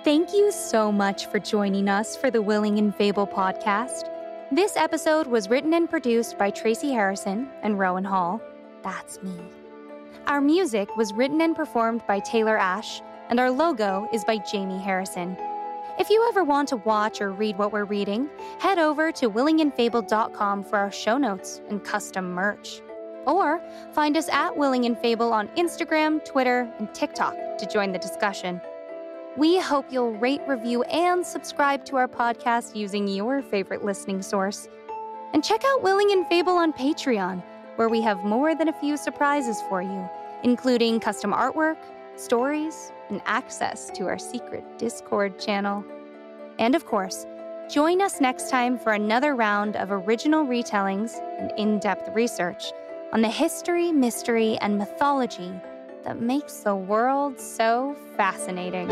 Thank you so much for joining us for the Willing and Fable podcast. This episode was written and produced by Tracy Harrison and Rowan Hall. That's me. Our music was written and performed by Taylor Ash, and our logo is by Jamie Harrison. If you ever want to watch or read what we're reading, head over to willingandfable.com for our show notes and custom merch. Or find us at Willing and Fable on Instagram, Twitter, and TikTok to join the discussion. We hope you'll rate, review, and subscribe to our podcast using your favorite listening source. And check out Willing and Fable on Patreon, where we have more than a few surprises for you, including custom artwork, stories, and access to our secret Discord channel. And of course, join us next time for another round of original retellings and in depth research on the history, mystery, and mythology that makes the world so fascinating.